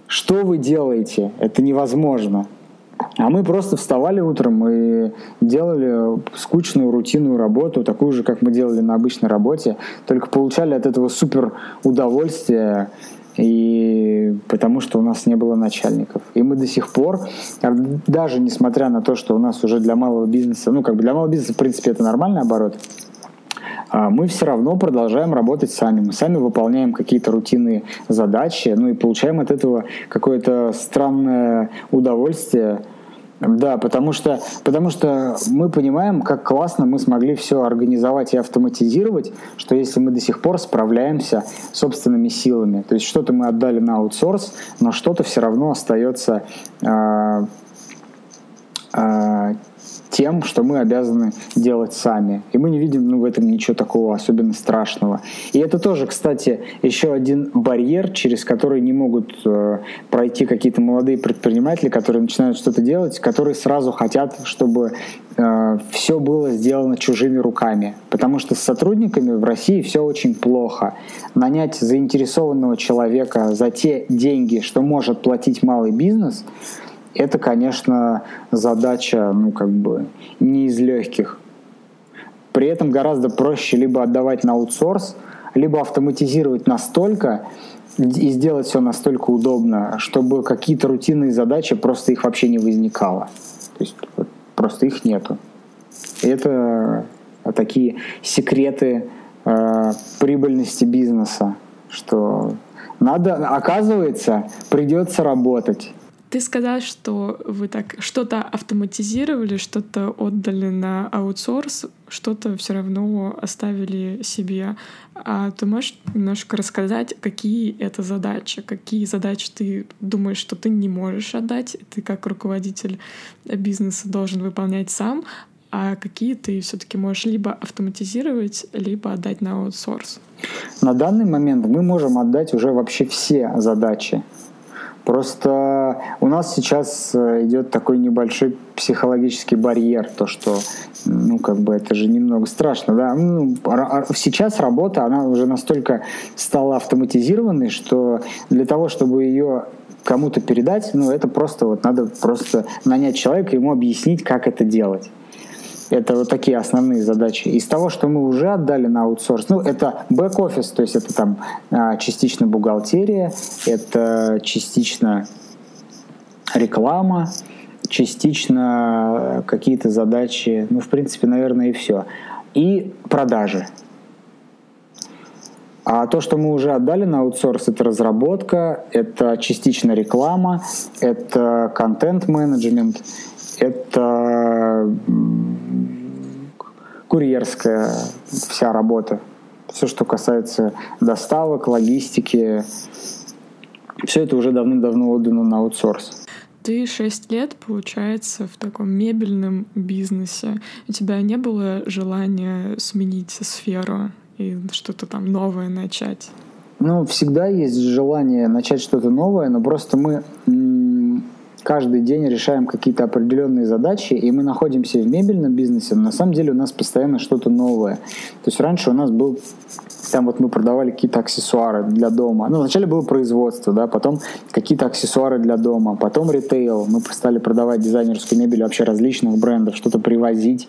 B: Что вы делаете? Это невозможно. А мы просто вставали утром и делали скучную рутинную работу, такую же, как мы делали на обычной работе, только получали от этого супер удовольствие, и потому что у нас не было начальников. И мы до сих пор, даже несмотря на то, что у нас уже для малого бизнеса, ну как бы для малого бизнеса в принципе это нормальный оборот, а мы все равно продолжаем работать сами. Мы сами выполняем какие-то рутинные задачи, ну и получаем от этого какое-то странное удовольствие. Да, потому что, потому что мы понимаем, как классно мы смогли все организовать и автоматизировать, что если мы до сих пор справляемся собственными силами, то есть что-то мы отдали на аутсорс, но что-то все равно остается э, э, тем, что мы обязаны делать сами. И мы не видим ну, в этом ничего такого особенно страшного. И это тоже, кстати, еще один барьер, через который не могут э, пройти какие-то молодые предприниматели, которые начинают что-то делать, которые сразу хотят, чтобы э, все было сделано чужими руками. Потому что с сотрудниками в России все очень плохо. Нанять заинтересованного человека за те деньги, что может платить малый бизнес – это, конечно, задача, ну, как бы, не из легких. При этом гораздо проще либо отдавать на аутсорс, либо автоматизировать настолько и сделать все настолько удобно, чтобы какие-то рутинные задачи просто их вообще не возникало. То есть просто их нету. Это такие секреты э, прибыльности бизнеса, что надо, оказывается, придется работать.
A: Ты сказал, что вы так что-то автоматизировали, что-то отдали на аутсорс, что-то все равно оставили себе. А ты можешь немножко рассказать, какие это задачи, какие задачи ты думаешь, что ты не можешь отдать, ты как руководитель бизнеса должен выполнять сам, а какие ты все-таки можешь либо автоматизировать, либо отдать на аутсорс?
B: На данный момент мы можем отдать уже вообще все задачи. Просто у нас сейчас э, идет такой небольшой психологический барьер, то что, ну, как бы это же немного страшно, да. Ну, сейчас работа, она уже настолько стала автоматизированной, что для того, чтобы ее кому-то передать, ну, это просто вот надо просто нанять человека, ему объяснить, как это делать. Это вот такие основные задачи. Из того, что мы уже отдали на аутсорс, ну, это бэк-офис, то есть это там а, частично бухгалтерия, это частично реклама, частично какие-то задачи, ну, в принципе, наверное, и все. И продажи. А то, что мы уже отдали на аутсорс, это разработка, это частично реклама, это контент-менеджмент, это курьерская вся работа. Все, что касается доставок, логистики, все это уже давным-давно отдано на аутсорс.
A: Ты шесть лет, получается, в таком мебельном бизнесе. У тебя не было желания сменить сферу и что-то там новое начать?
B: Ну, всегда есть желание начать что-то новое, но просто мы каждый день решаем какие-то определенные задачи, и мы находимся в мебельном бизнесе, но на самом деле у нас постоянно что-то новое. То есть раньше у нас был там вот мы продавали какие-то аксессуары для дома. Ну, вначале было производство, да, потом какие-то аксессуары для дома, потом ритейл. Мы стали продавать дизайнерскую мебель вообще различных брендов, что-то привозить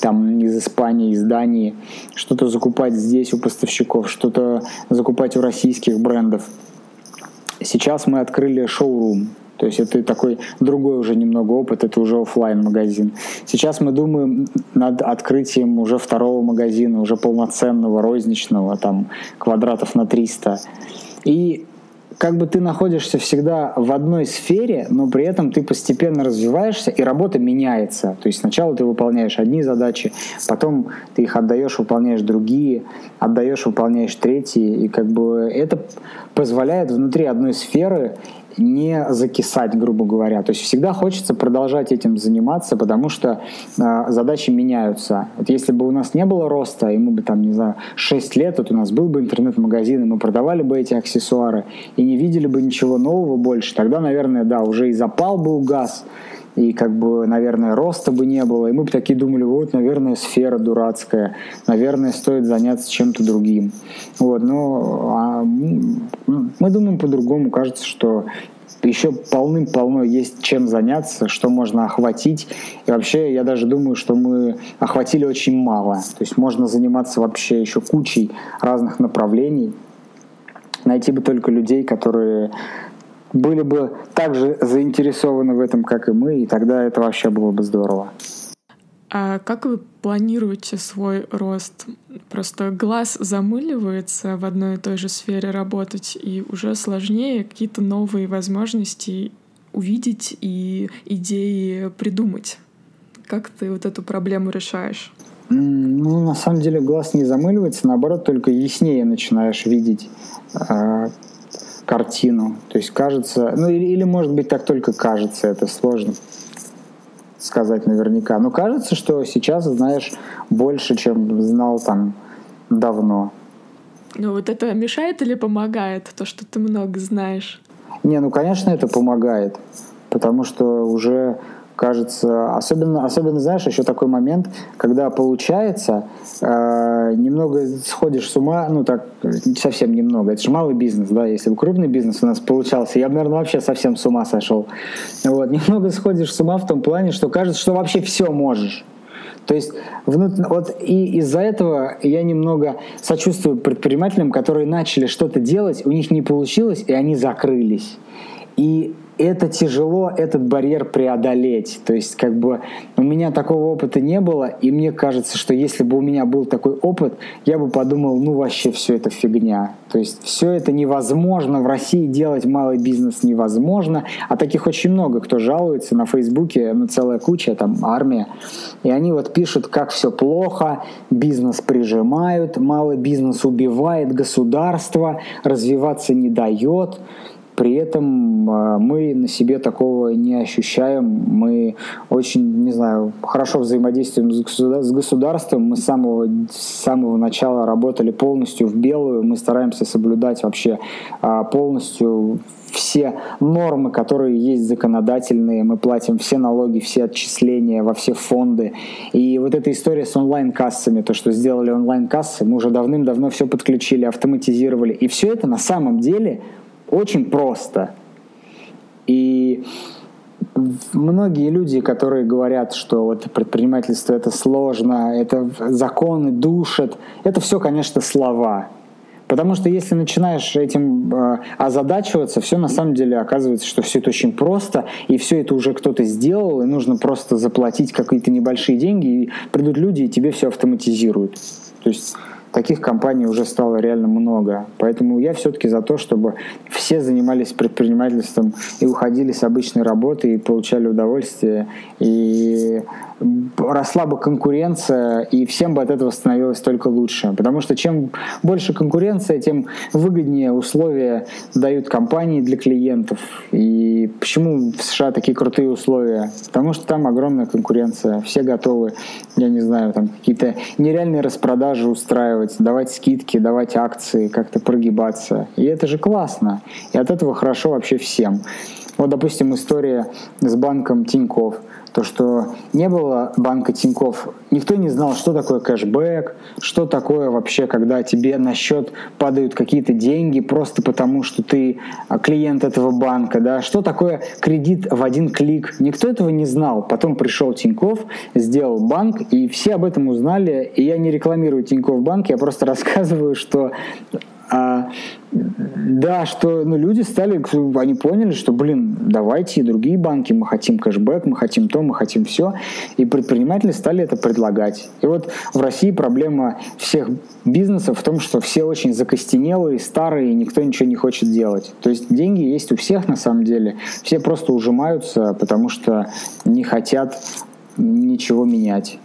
B: там из Испании, из Дании, что-то закупать здесь у поставщиков, что-то закупать у российских брендов. Сейчас мы открыли шоурум, то есть это такой другой уже немного опыт, это уже офлайн магазин. Сейчас мы думаем над открытием уже второго магазина, уже полноценного, розничного, там квадратов на 300. И как бы ты находишься всегда в одной сфере, но при этом ты постепенно развиваешься, и работа меняется. То есть сначала ты выполняешь одни задачи, потом ты их отдаешь, выполняешь другие, отдаешь, выполняешь третьи, и как бы это позволяет внутри одной сферы не закисать, грубо говоря. То есть всегда хочется продолжать этим заниматься, потому что э, задачи меняются. Вот если бы у нас не было роста, мы бы там, не знаю, 6 лет, вот у нас был бы интернет-магазин, и мы продавали бы эти аксессуары, и не видели бы ничего нового больше, тогда, наверное, да, уже и запал бы угас, и как бы, наверное, роста бы не было, и мы бы такие думали, вот, наверное, сфера дурацкая, наверное, стоит заняться чем-то другим. Вот, но а, мы думаем по-другому, кажется, что еще полным-полно есть чем заняться, что можно охватить. И вообще, я даже думаю, что мы охватили очень мало. То есть можно заниматься вообще еще кучей разных направлений. Найти бы только людей, которые были бы также заинтересованы в этом, как и мы, и тогда это вообще было бы здорово.
A: А как вы планируете свой рост? Просто глаз замыливается в одной и той же сфере работать, и уже сложнее какие-то новые возможности увидеть и идеи придумать. Как ты вот эту проблему решаешь?
B: Ну, на самом деле глаз не замыливается, наоборот, только яснее начинаешь видеть э, картину. То есть кажется, ну или, или может быть так только кажется, это сложно сказать наверняка. Но кажется, что сейчас знаешь больше, чем знал там давно.
A: Ну вот это мешает или помогает, то, что ты много знаешь?
B: Не, ну конечно это помогает, потому что уже кажется, особенно, особенно знаешь, еще такой момент, когда получается, э, немного сходишь с ума, ну так, совсем немного, это же малый бизнес, да, если бы крупный бизнес у нас получался, я бы, наверное, вообще совсем с ума сошел. Вот, немного сходишь с ума в том плане, что кажется, что вообще все можешь. То есть внут... вот и из-за этого я немного сочувствую предпринимателям, которые начали что-то делать, у них не получилось, и они закрылись. И это тяжело этот барьер преодолеть. То есть как бы у меня такого опыта не было, и мне кажется, что если бы у меня был такой опыт, я бы подумал, ну вообще все это фигня. То есть все это невозможно, в России делать малый бизнес невозможно, а таких очень много, кто жалуется на Фейсбуке, ну целая куча, там армия, и они вот пишут, как все плохо, бизнес прижимают, малый бизнес убивает государство, развиваться не дает. При этом а, мы на себе такого не ощущаем. Мы очень, не знаю, хорошо взаимодействуем с государством. Мы с самого, с самого начала работали полностью в белую. Мы стараемся соблюдать вообще а, полностью все нормы, которые есть законодательные, мы платим все налоги, все отчисления во все фонды. И вот эта история с онлайн-кассами, то, что сделали онлайн-кассы, мы уже давным-давно все подключили, автоматизировали. И все это на самом деле очень просто. И многие люди, которые говорят, что вот предпринимательство это сложно, это законы душат, это все, конечно, слова. Потому что если начинаешь этим э, озадачиваться, все на самом деле оказывается, что все это очень просто, и все это уже кто-то сделал, и нужно просто заплатить какие-то небольшие деньги, и придут люди, и тебе все автоматизируют. То есть таких компаний уже стало реально много. Поэтому я все-таки за то, чтобы все занимались предпринимательством и уходили с обычной работы и получали удовольствие. И росла бы конкуренция, и всем бы от этого становилось только лучше. Потому что чем больше конкуренция, тем выгоднее условия дают компании для клиентов. И почему в США такие крутые условия? Потому что там огромная конкуренция. Все готовы, я не знаю, там какие-то нереальные распродажи устраивать, давать скидки, давать акции, как-то прогибаться. И это же классно. И от этого хорошо вообще всем. Вот, допустим, история с банком Тинькофф то, что не было банка Тиньков, никто не знал, что такое кэшбэк, что такое вообще, когда тебе на счет падают какие-то деньги просто потому, что ты а, клиент этого банка, да, что такое кредит в один клик. Никто этого не знал. Потом пришел Тиньков, сделал банк, и все об этом узнали. И я не рекламирую Тиньков банк, я просто рассказываю, что а, да, что ну, люди стали, они поняли, что, блин, давайте и другие банки, мы хотим кэшбэк, мы хотим то, мы хотим все. И предприниматели стали это предлагать. И вот в России проблема всех бизнесов в том, что все очень закостенелые, старые, и никто ничего не хочет делать. То есть деньги есть у всех на самом деле. Все просто ужимаются, потому что не хотят ничего менять.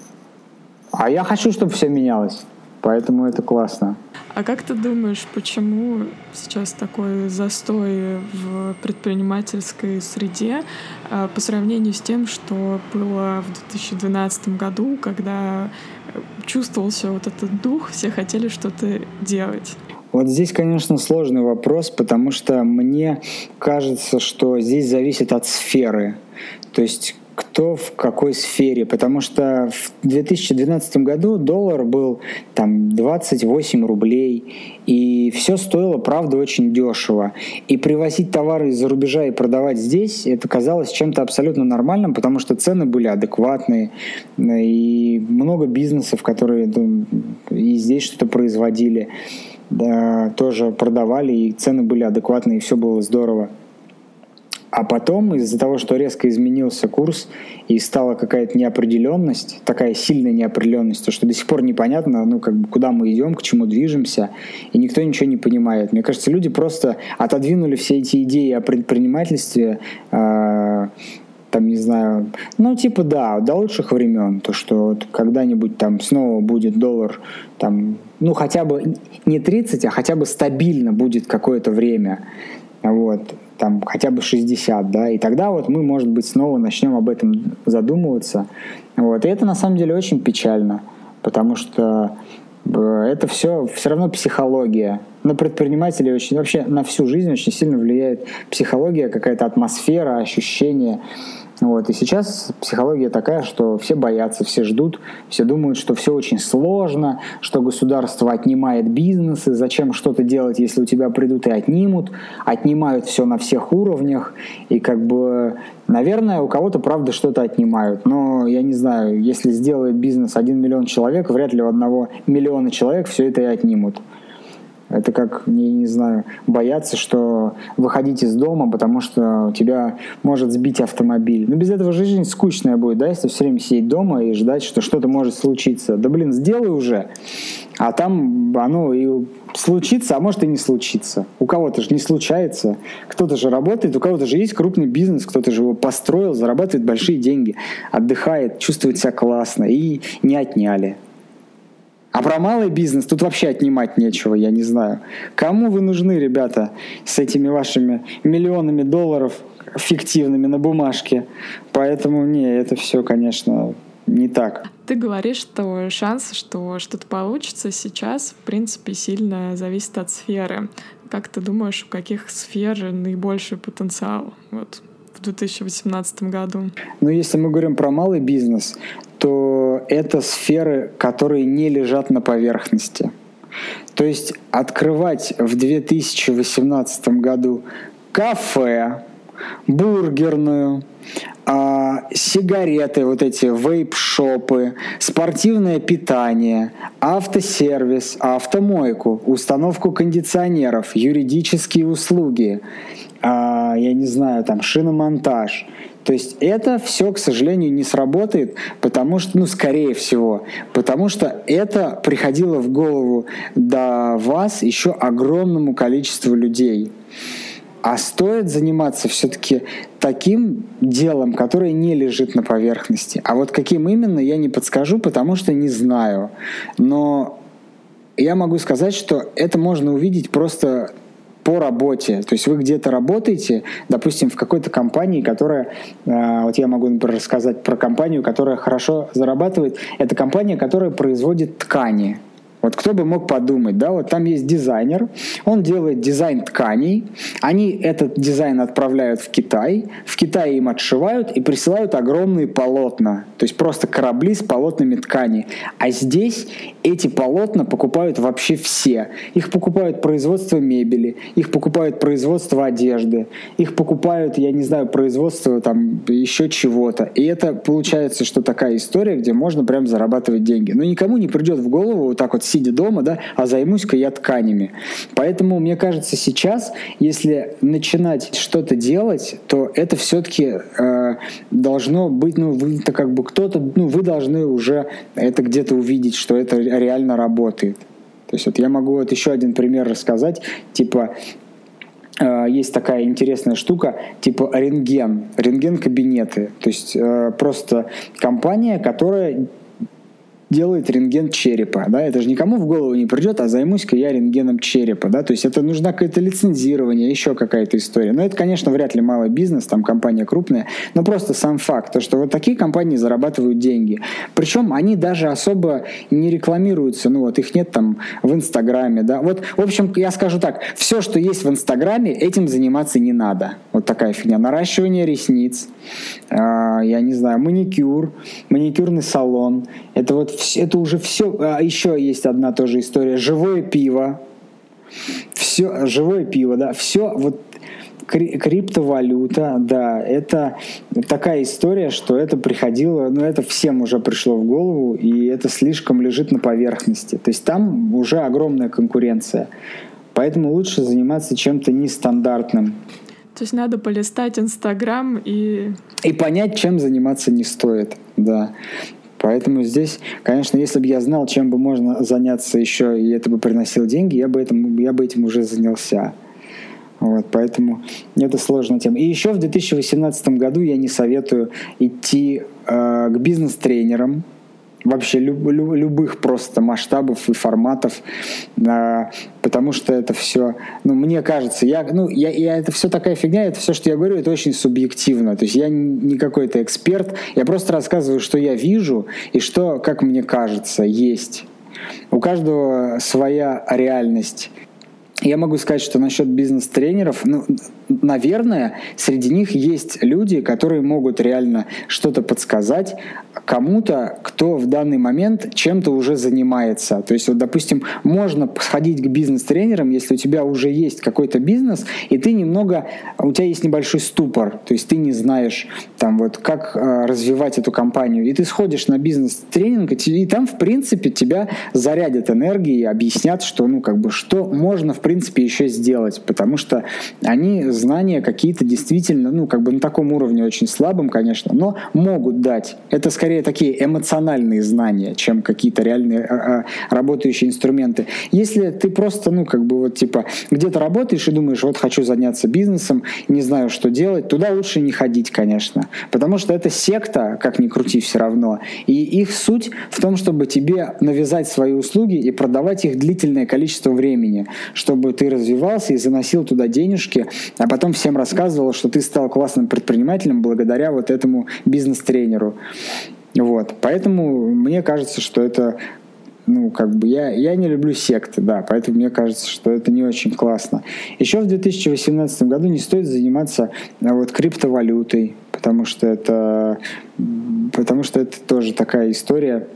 B: А я хочу, чтобы все менялось. Поэтому это классно.
A: А как ты думаешь, почему сейчас такой застой в предпринимательской среде а, по сравнению с тем, что было в 2012 году, когда чувствовался вот этот дух, все хотели что-то делать?
B: Вот здесь, конечно, сложный вопрос, потому что мне кажется, что здесь зависит от сферы. То есть кто в какой сфере, потому что в 2012 году доллар был там 28 рублей, и все стоило, правда, очень дешево. И привозить товары из-за рубежа и продавать здесь, это казалось чем-то абсолютно нормальным, потому что цены были адекватные, и много бизнесов, которые ну, и здесь что-то производили, да, тоже продавали, и цены были адекватные, и все было здорово. А потом из-за того, что резко изменился курс и стала какая-то неопределенность, такая сильная неопределенность, то что до сих пор непонятно, ну, как бы, куда мы идем, к чему движемся, и никто ничего не понимает. Мне кажется, люди просто отодвинули все эти идеи о предпринимательстве, э, там, не знаю, ну, типа, да, до лучших времен, то, что вот когда-нибудь там снова будет доллар, там, ну, хотя бы не 30, а хотя бы стабильно будет какое-то время. Вот там хотя бы 60, да, и тогда вот мы, может быть, снова начнем об этом задумываться. Вот. И это на самом деле очень печально, потому что э, это все все равно психология. На предпринимателей очень, вообще на всю жизнь очень сильно влияет психология, какая-то атмосфера, ощущение. Вот. И сейчас психология такая, что все боятся, все ждут, все думают, что все очень сложно, что государство отнимает бизнесы, зачем что-то делать, если у тебя придут и отнимут, отнимают все на всех уровнях, и как бы, наверное, у кого-то, правда, что-то отнимают, но я не знаю, если сделает бизнес 1 миллион человек, вряд ли у одного миллиона человек все это и отнимут. Это как, не, не знаю, бояться, что выходить из дома, потому что тебя может сбить автомобиль. Но без этого жизнь скучная будет, да, если все время сидеть дома и ждать, что что-то может случиться. Да блин, сделай уже. А там оно и случится, а может и не случится. У кого-то же не случается. Кто-то же работает, у кого-то же есть крупный бизнес, кто-то же его построил, зарабатывает большие деньги, отдыхает, чувствует себя классно и не отняли. А про малый бизнес тут вообще отнимать нечего, я не знаю. Кому вы нужны, ребята, с этими вашими миллионами долларов фиктивными на бумажке? Поэтому не, это все, конечно, не так.
A: Ты говоришь, что шанс, что что-то получится сейчас, в принципе, сильно зависит от сферы. Как ты думаешь, у каких сфер наибольший потенциал вот, в 2018 году?
B: Ну, если мы говорим про малый бизнес, то это сферы, которые не лежат на поверхности. То есть открывать в 2018 году кафе, бургерную, а, сигареты, вот эти вейп-шопы, спортивное питание, автосервис, автомойку, установку кондиционеров, юридические услуги, а, я не знаю, там, шиномонтаж. То есть это все, к сожалению, не сработает, потому что, ну, скорее всего, потому что это приходило в голову до вас еще огромному количеству людей. А стоит заниматься все-таки таким делом, которое не лежит на поверхности. А вот каким именно, я не подскажу, потому что не знаю. Но я могу сказать, что это можно увидеть просто по работе. То есть вы где-то работаете, допустим, в какой-то компании, которая, э, вот я могу, например, рассказать про компанию, которая хорошо зарабатывает. Это компания, которая производит ткани. Вот кто бы мог подумать, да, вот там есть дизайнер, он делает дизайн тканей, они этот дизайн отправляют в Китай, в Китае им отшивают и присылают огромные полотна, то есть просто корабли с полотнами ткани. А здесь эти полотна покупают вообще все. Их покупают производство мебели, их покупают производство одежды, их покупают, я не знаю, производство там еще чего-то. И это получается, что такая история, где можно прям зарабатывать деньги. Но никому не придет в голову вот так вот сидя дома, да, а займусь-ка я тканями. Поэтому, мне кажется, сейчас, если начинать что-то делать, то это все-таки э, должно быть, ну, вы то как бы кто-то, ну, вы должны уже это где-то увидеть, что это реально работает. То есть вот я могу вот еще один пример рассказать, типа э, есть такая интересная штука, типа рентген, рентген-кабинеты. То есть э, просто компания, которая делает рентген черепа, да, это же никому в голову не придет, а займусь-ка я рентгеном черепа, да, то есть это нужна какое-то лицензирование, еще какая-то история. Но это, конечно, вряд ли малый бизнес, там компания крупная, но просто сам факт, то, что вот такие компании зарабатывают деньги. Причем они даже особо не рекламируются, ну вот их нет там в Инстаграме, да. Вот, в общем, я скажу так, все, что есть в Инстаграме, этим заниматься не надо. Вот такая фигня. Наращивание ресниц, э, я не знаю, маникюр, маникюрный салон. Это вот это уже все. А еще есть одна тоже история. Живое пиво. Все, живое пиво, да. Все вот криптовалюта, да, это такая история, что это приходило, ну это всем уже пришло в голову, и это слишком лежит на поверхности. То есть там уже огромная конкуренция. Поэтому лучше заниматься чем-то нестандартным.
A: То есть надо полистать Инстаграм и...
B: И понять, чем заниматься не стоит, да. Поэтому здесь, конечно, если бы я знал, чем бы можно заняться еще, и это бы приносило деньги, я бы этим, я бы этим уже занялся. Вот, поэтому это сложная тема. И еще в 2018 году я не советую идти э, к бизнес-тренерам, вообще люб, люб, любых просто масштабов и форматов, э, потому что это все, ну, мне кажется, я, ну, я, я, это все такая фигня, это все, что я говорю, это очень субъективно, то есть я не какой-то эксперт, я просто рассказываю, что я вижу и что, как мне кажется, есть. У каждого своя реальность. Я могу сказать, что насчет бизнес-тренеров, ну, наверное, среди них есть люди, которые могут реально что-то подсказать кому-то, кто в данный момент чем-то уже занимается. То есть, вот, допустим, можно сходить к бизнес-тренерам, если у тебя уже есть какой-то бизнес, и ты немного, у тебя есть небольшой ступор, то есть ты не знаешь, там, вот, как э, развивать эту компанию, и ты сходишь на бизнес-тренинг, и там, в принципе, тебя зарядят энергией, объяснят, что, ну, как бы, что можно, в принципе, еще сделать, потому что они знания какие-то действительно, ну, как бы на таком уровне очень слабым, конечно, но могут дать. Это скорее такие эмоциональные знания, чем какие-то реальные а, а, работающие инструменты. Если ты просто, ну, как бы вот типа где-то работаешь и думаешь, вот хочу заняться бизнесом, не знаю, что делать, туда лучше не ходить, конечно. Потому что это секта, как ни крути, все равно. И их суть в том, чтобы тебе навязать свои услуги и продавать их длительное количество времени, чтобы ты развивался и заносил туда денежки, а потом всем рассказывал, что ты стал классным предпринимателем благодаря вот этому бизнес-тренеру. Вот. Поэтому мне кажется, что это ну, как бы я, я не люблю секты, да, поэтому мне кажется, что это не очень классно. Еще в 2018 году не стоит заниматься а, вот криптовалютой, потому что это, потому что это тоже такая история,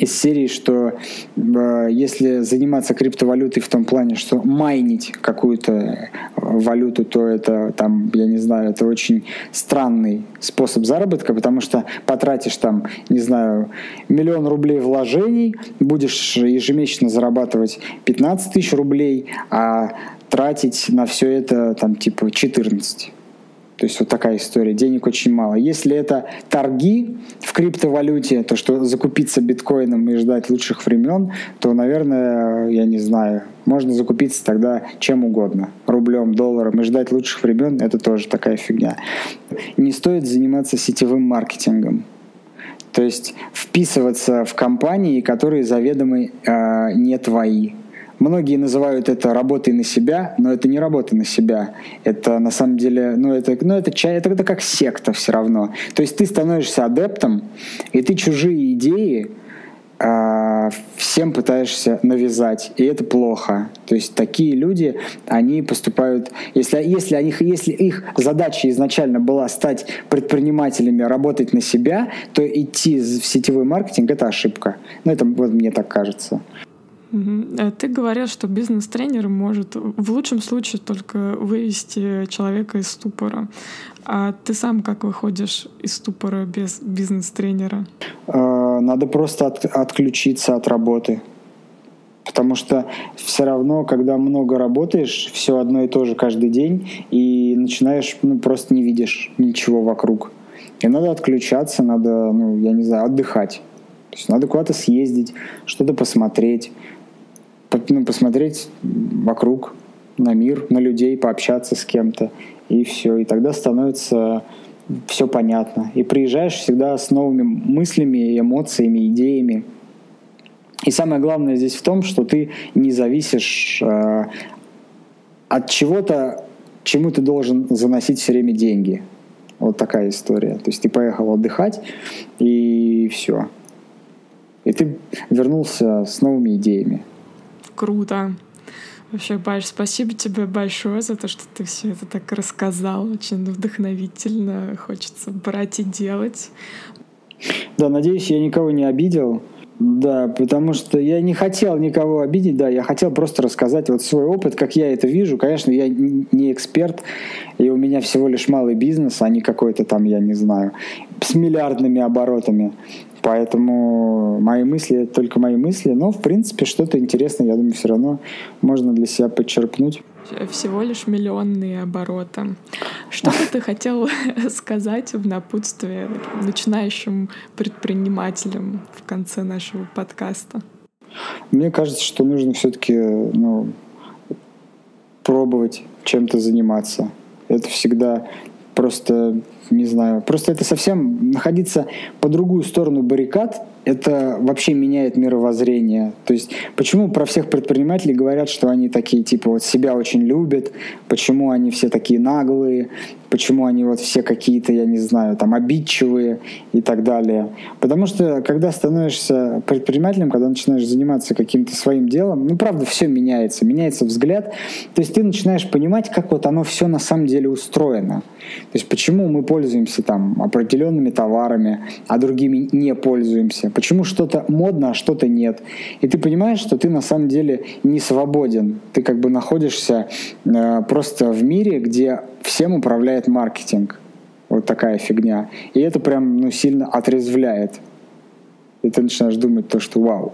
B: из серии, что э, если заниматься криптовалютой в том плане, что майнить какую-то валюту, то это там, я не знаю, это очень странный способ заработка, потому что потратишь там, не знаю, миллион рублей вложений, будешь ежемесячно зарабатывать 15 тысяч рублей, а тратить на все это там типа 14. То есть вот такая история. Денег очень мало. Если это торги в криптовалюте, то что закупиться биткоином и ждать лучших времен, то, наверное, я не знаю, можно закупиться тогда чем угодно. Рублем, долларом и ждать лучших времен — это тоже такая фигня. Не стоит заниматься сетевым маркетингом. То есть вписываться в компании, которые заведомо э, не твои. Многие называют это работой на себя, но это не работа на себя. Это на самом деле, ну это, ну это, это, это как секта все равно. То есть ты становишься адептом, и ты чужие идеи э, всем пытаешься навязать, и это плохо. То есть такие люди, они поступают, если, если, они, если их задача изначально была стать предпринимателями, работать на себя, то идти в сетевой маркетинг — это ошибка. Ну это вот мне так кажется.
A: Э, ты говорил, что бизнес-тренер может в лучшем случае только вывести человека из ступора. А ты сам как выходишь из ступора без бизнес-тренера?
B: Э, надо просто от, отключиться от работы. Потому что все равно, когда много работаешь, все одно и то же каждый день, и начинаешь, ну, просто не видишь ничего вокруг. И надо отключаться, надо, ну, я не знаю, отдыхать. То есть надо куда-то съездить, что-то посмотреть, ну, посмотреть вокруг, на мир, на людей, пообщаться с кем-то, и все. И тогда становится все понятно. И приезжаешь всегда с новыми мыслями, эмоциями, идеями. И самое главное здесь в том, что ты не зависишь э, от чего-то, чему ты должен заносить все время деньги. Вот такая история. То есть ты поехал отдыхать, и все. И ты вернулся с новыми идеями
A: круто. Вообще, Баш, спасибо тебе большое за то, что ты все это так рассказал. Очень вдохновительно. Хочется брать и делать.
B: Да, надеюсь, я никого не обидел. Да, потому что я не хотел никого обидеть, да, я хотел просто рассказать вот свой опыт, как я это вижу. Конечно, я не эксперт, и у меня всего лишь малый бизнес, а не какой-то там, я не знаю, с миллиардными оборотами. Поэтому мои мысли это только мои мысли, но в принципе что-то интересное, я думаю, все равно можно для себя подчеркнуть.
A: Всего лишь миллионные обороты. Что бы ты хотел сказать в напутствие начинающим предпринимателям в конце нашего подкаста?
B: Мне кажется, что нужно все-таки ну, пробовать чем-то заниматься. Это всегда просто не знаю, просто это совсем находиться по другую сторону баррикад, это вообще меняет мировоззрение. То есть почему про всех предпринимателей говорят, что они такие, типа, вот себя очень любят, почему они все такие наглые, почему они вот все какие-то, я не знаю, там обидчивые и так далее. Потому что когда становишься предпринимателем, когда начинаешь заниматься каким-то своим делом, ну, правда, все меняется, меняется взгляд. То есть ты начинаешь понимать, как вот оно все на самом деле устроено. То есть почему мы пользуемся там определенными товарами, а другими не пользуемся. Почему что-то модно, а что-то нет. И ты понимаешь, что ты на самом деле не свободен. Ты как бы находишься э, просто в мире, где всем управляет маркетинг. Вот такая фигня. И это прям ну, сильно отрезвляет. И ты начинаешь думать то, что вау,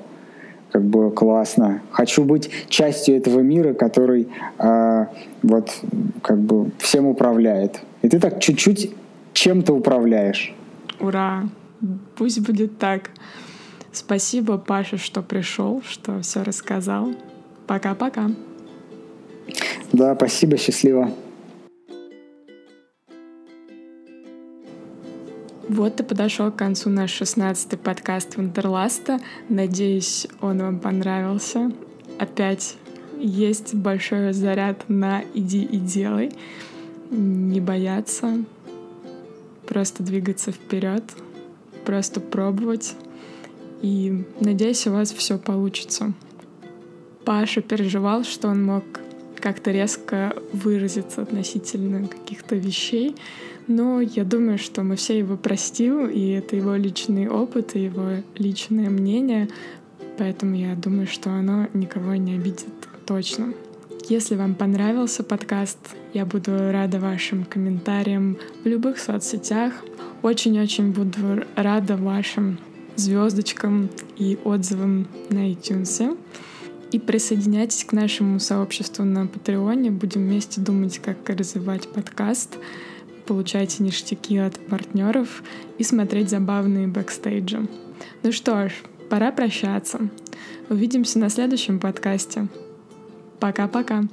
B: как бы классно. Хочу быть частью этого мира, который э, вот как бы всем управляет. И ты так чуть-чуть чем-то управляешь.
A: Ура! Пусть будет так. Спасибо, Паша, что пришел, что все рассказал. Пока-пока.
B: Да, спасибо, счастливо.
A: Вот и подошел к концу наш 16-й подкаст Wanderlust а. Надеюсь, он вам понравился. Опять есть большой заряд на «иди и делай». Не бояться, просто двигаться вперед, просто пробовать. И надеюсь, у вас все получится. Паша переживал, что он мог как-то резко выразиться относительно каких-то вещей, но я думаю, что мы все его простим, и это его личный опыт, и его личное мнение, поэтому я думаю, что оно никого не обидит точно. Если вам понравился подкаст, я буду рада вашим комментариям в любых соцсетях. Очень-очень буду рада вашим звездочкам и отзывам на iTunes. И присоединяйтесь к нашему сообществу на Patreon е. Будем вместе думать, как развивать подкаст получать ништяки от партнеров и смотреть забавные бэкстейджи. Ну что ж, пора прощаться. Увидимся на следующем подкасте. Пока-пока.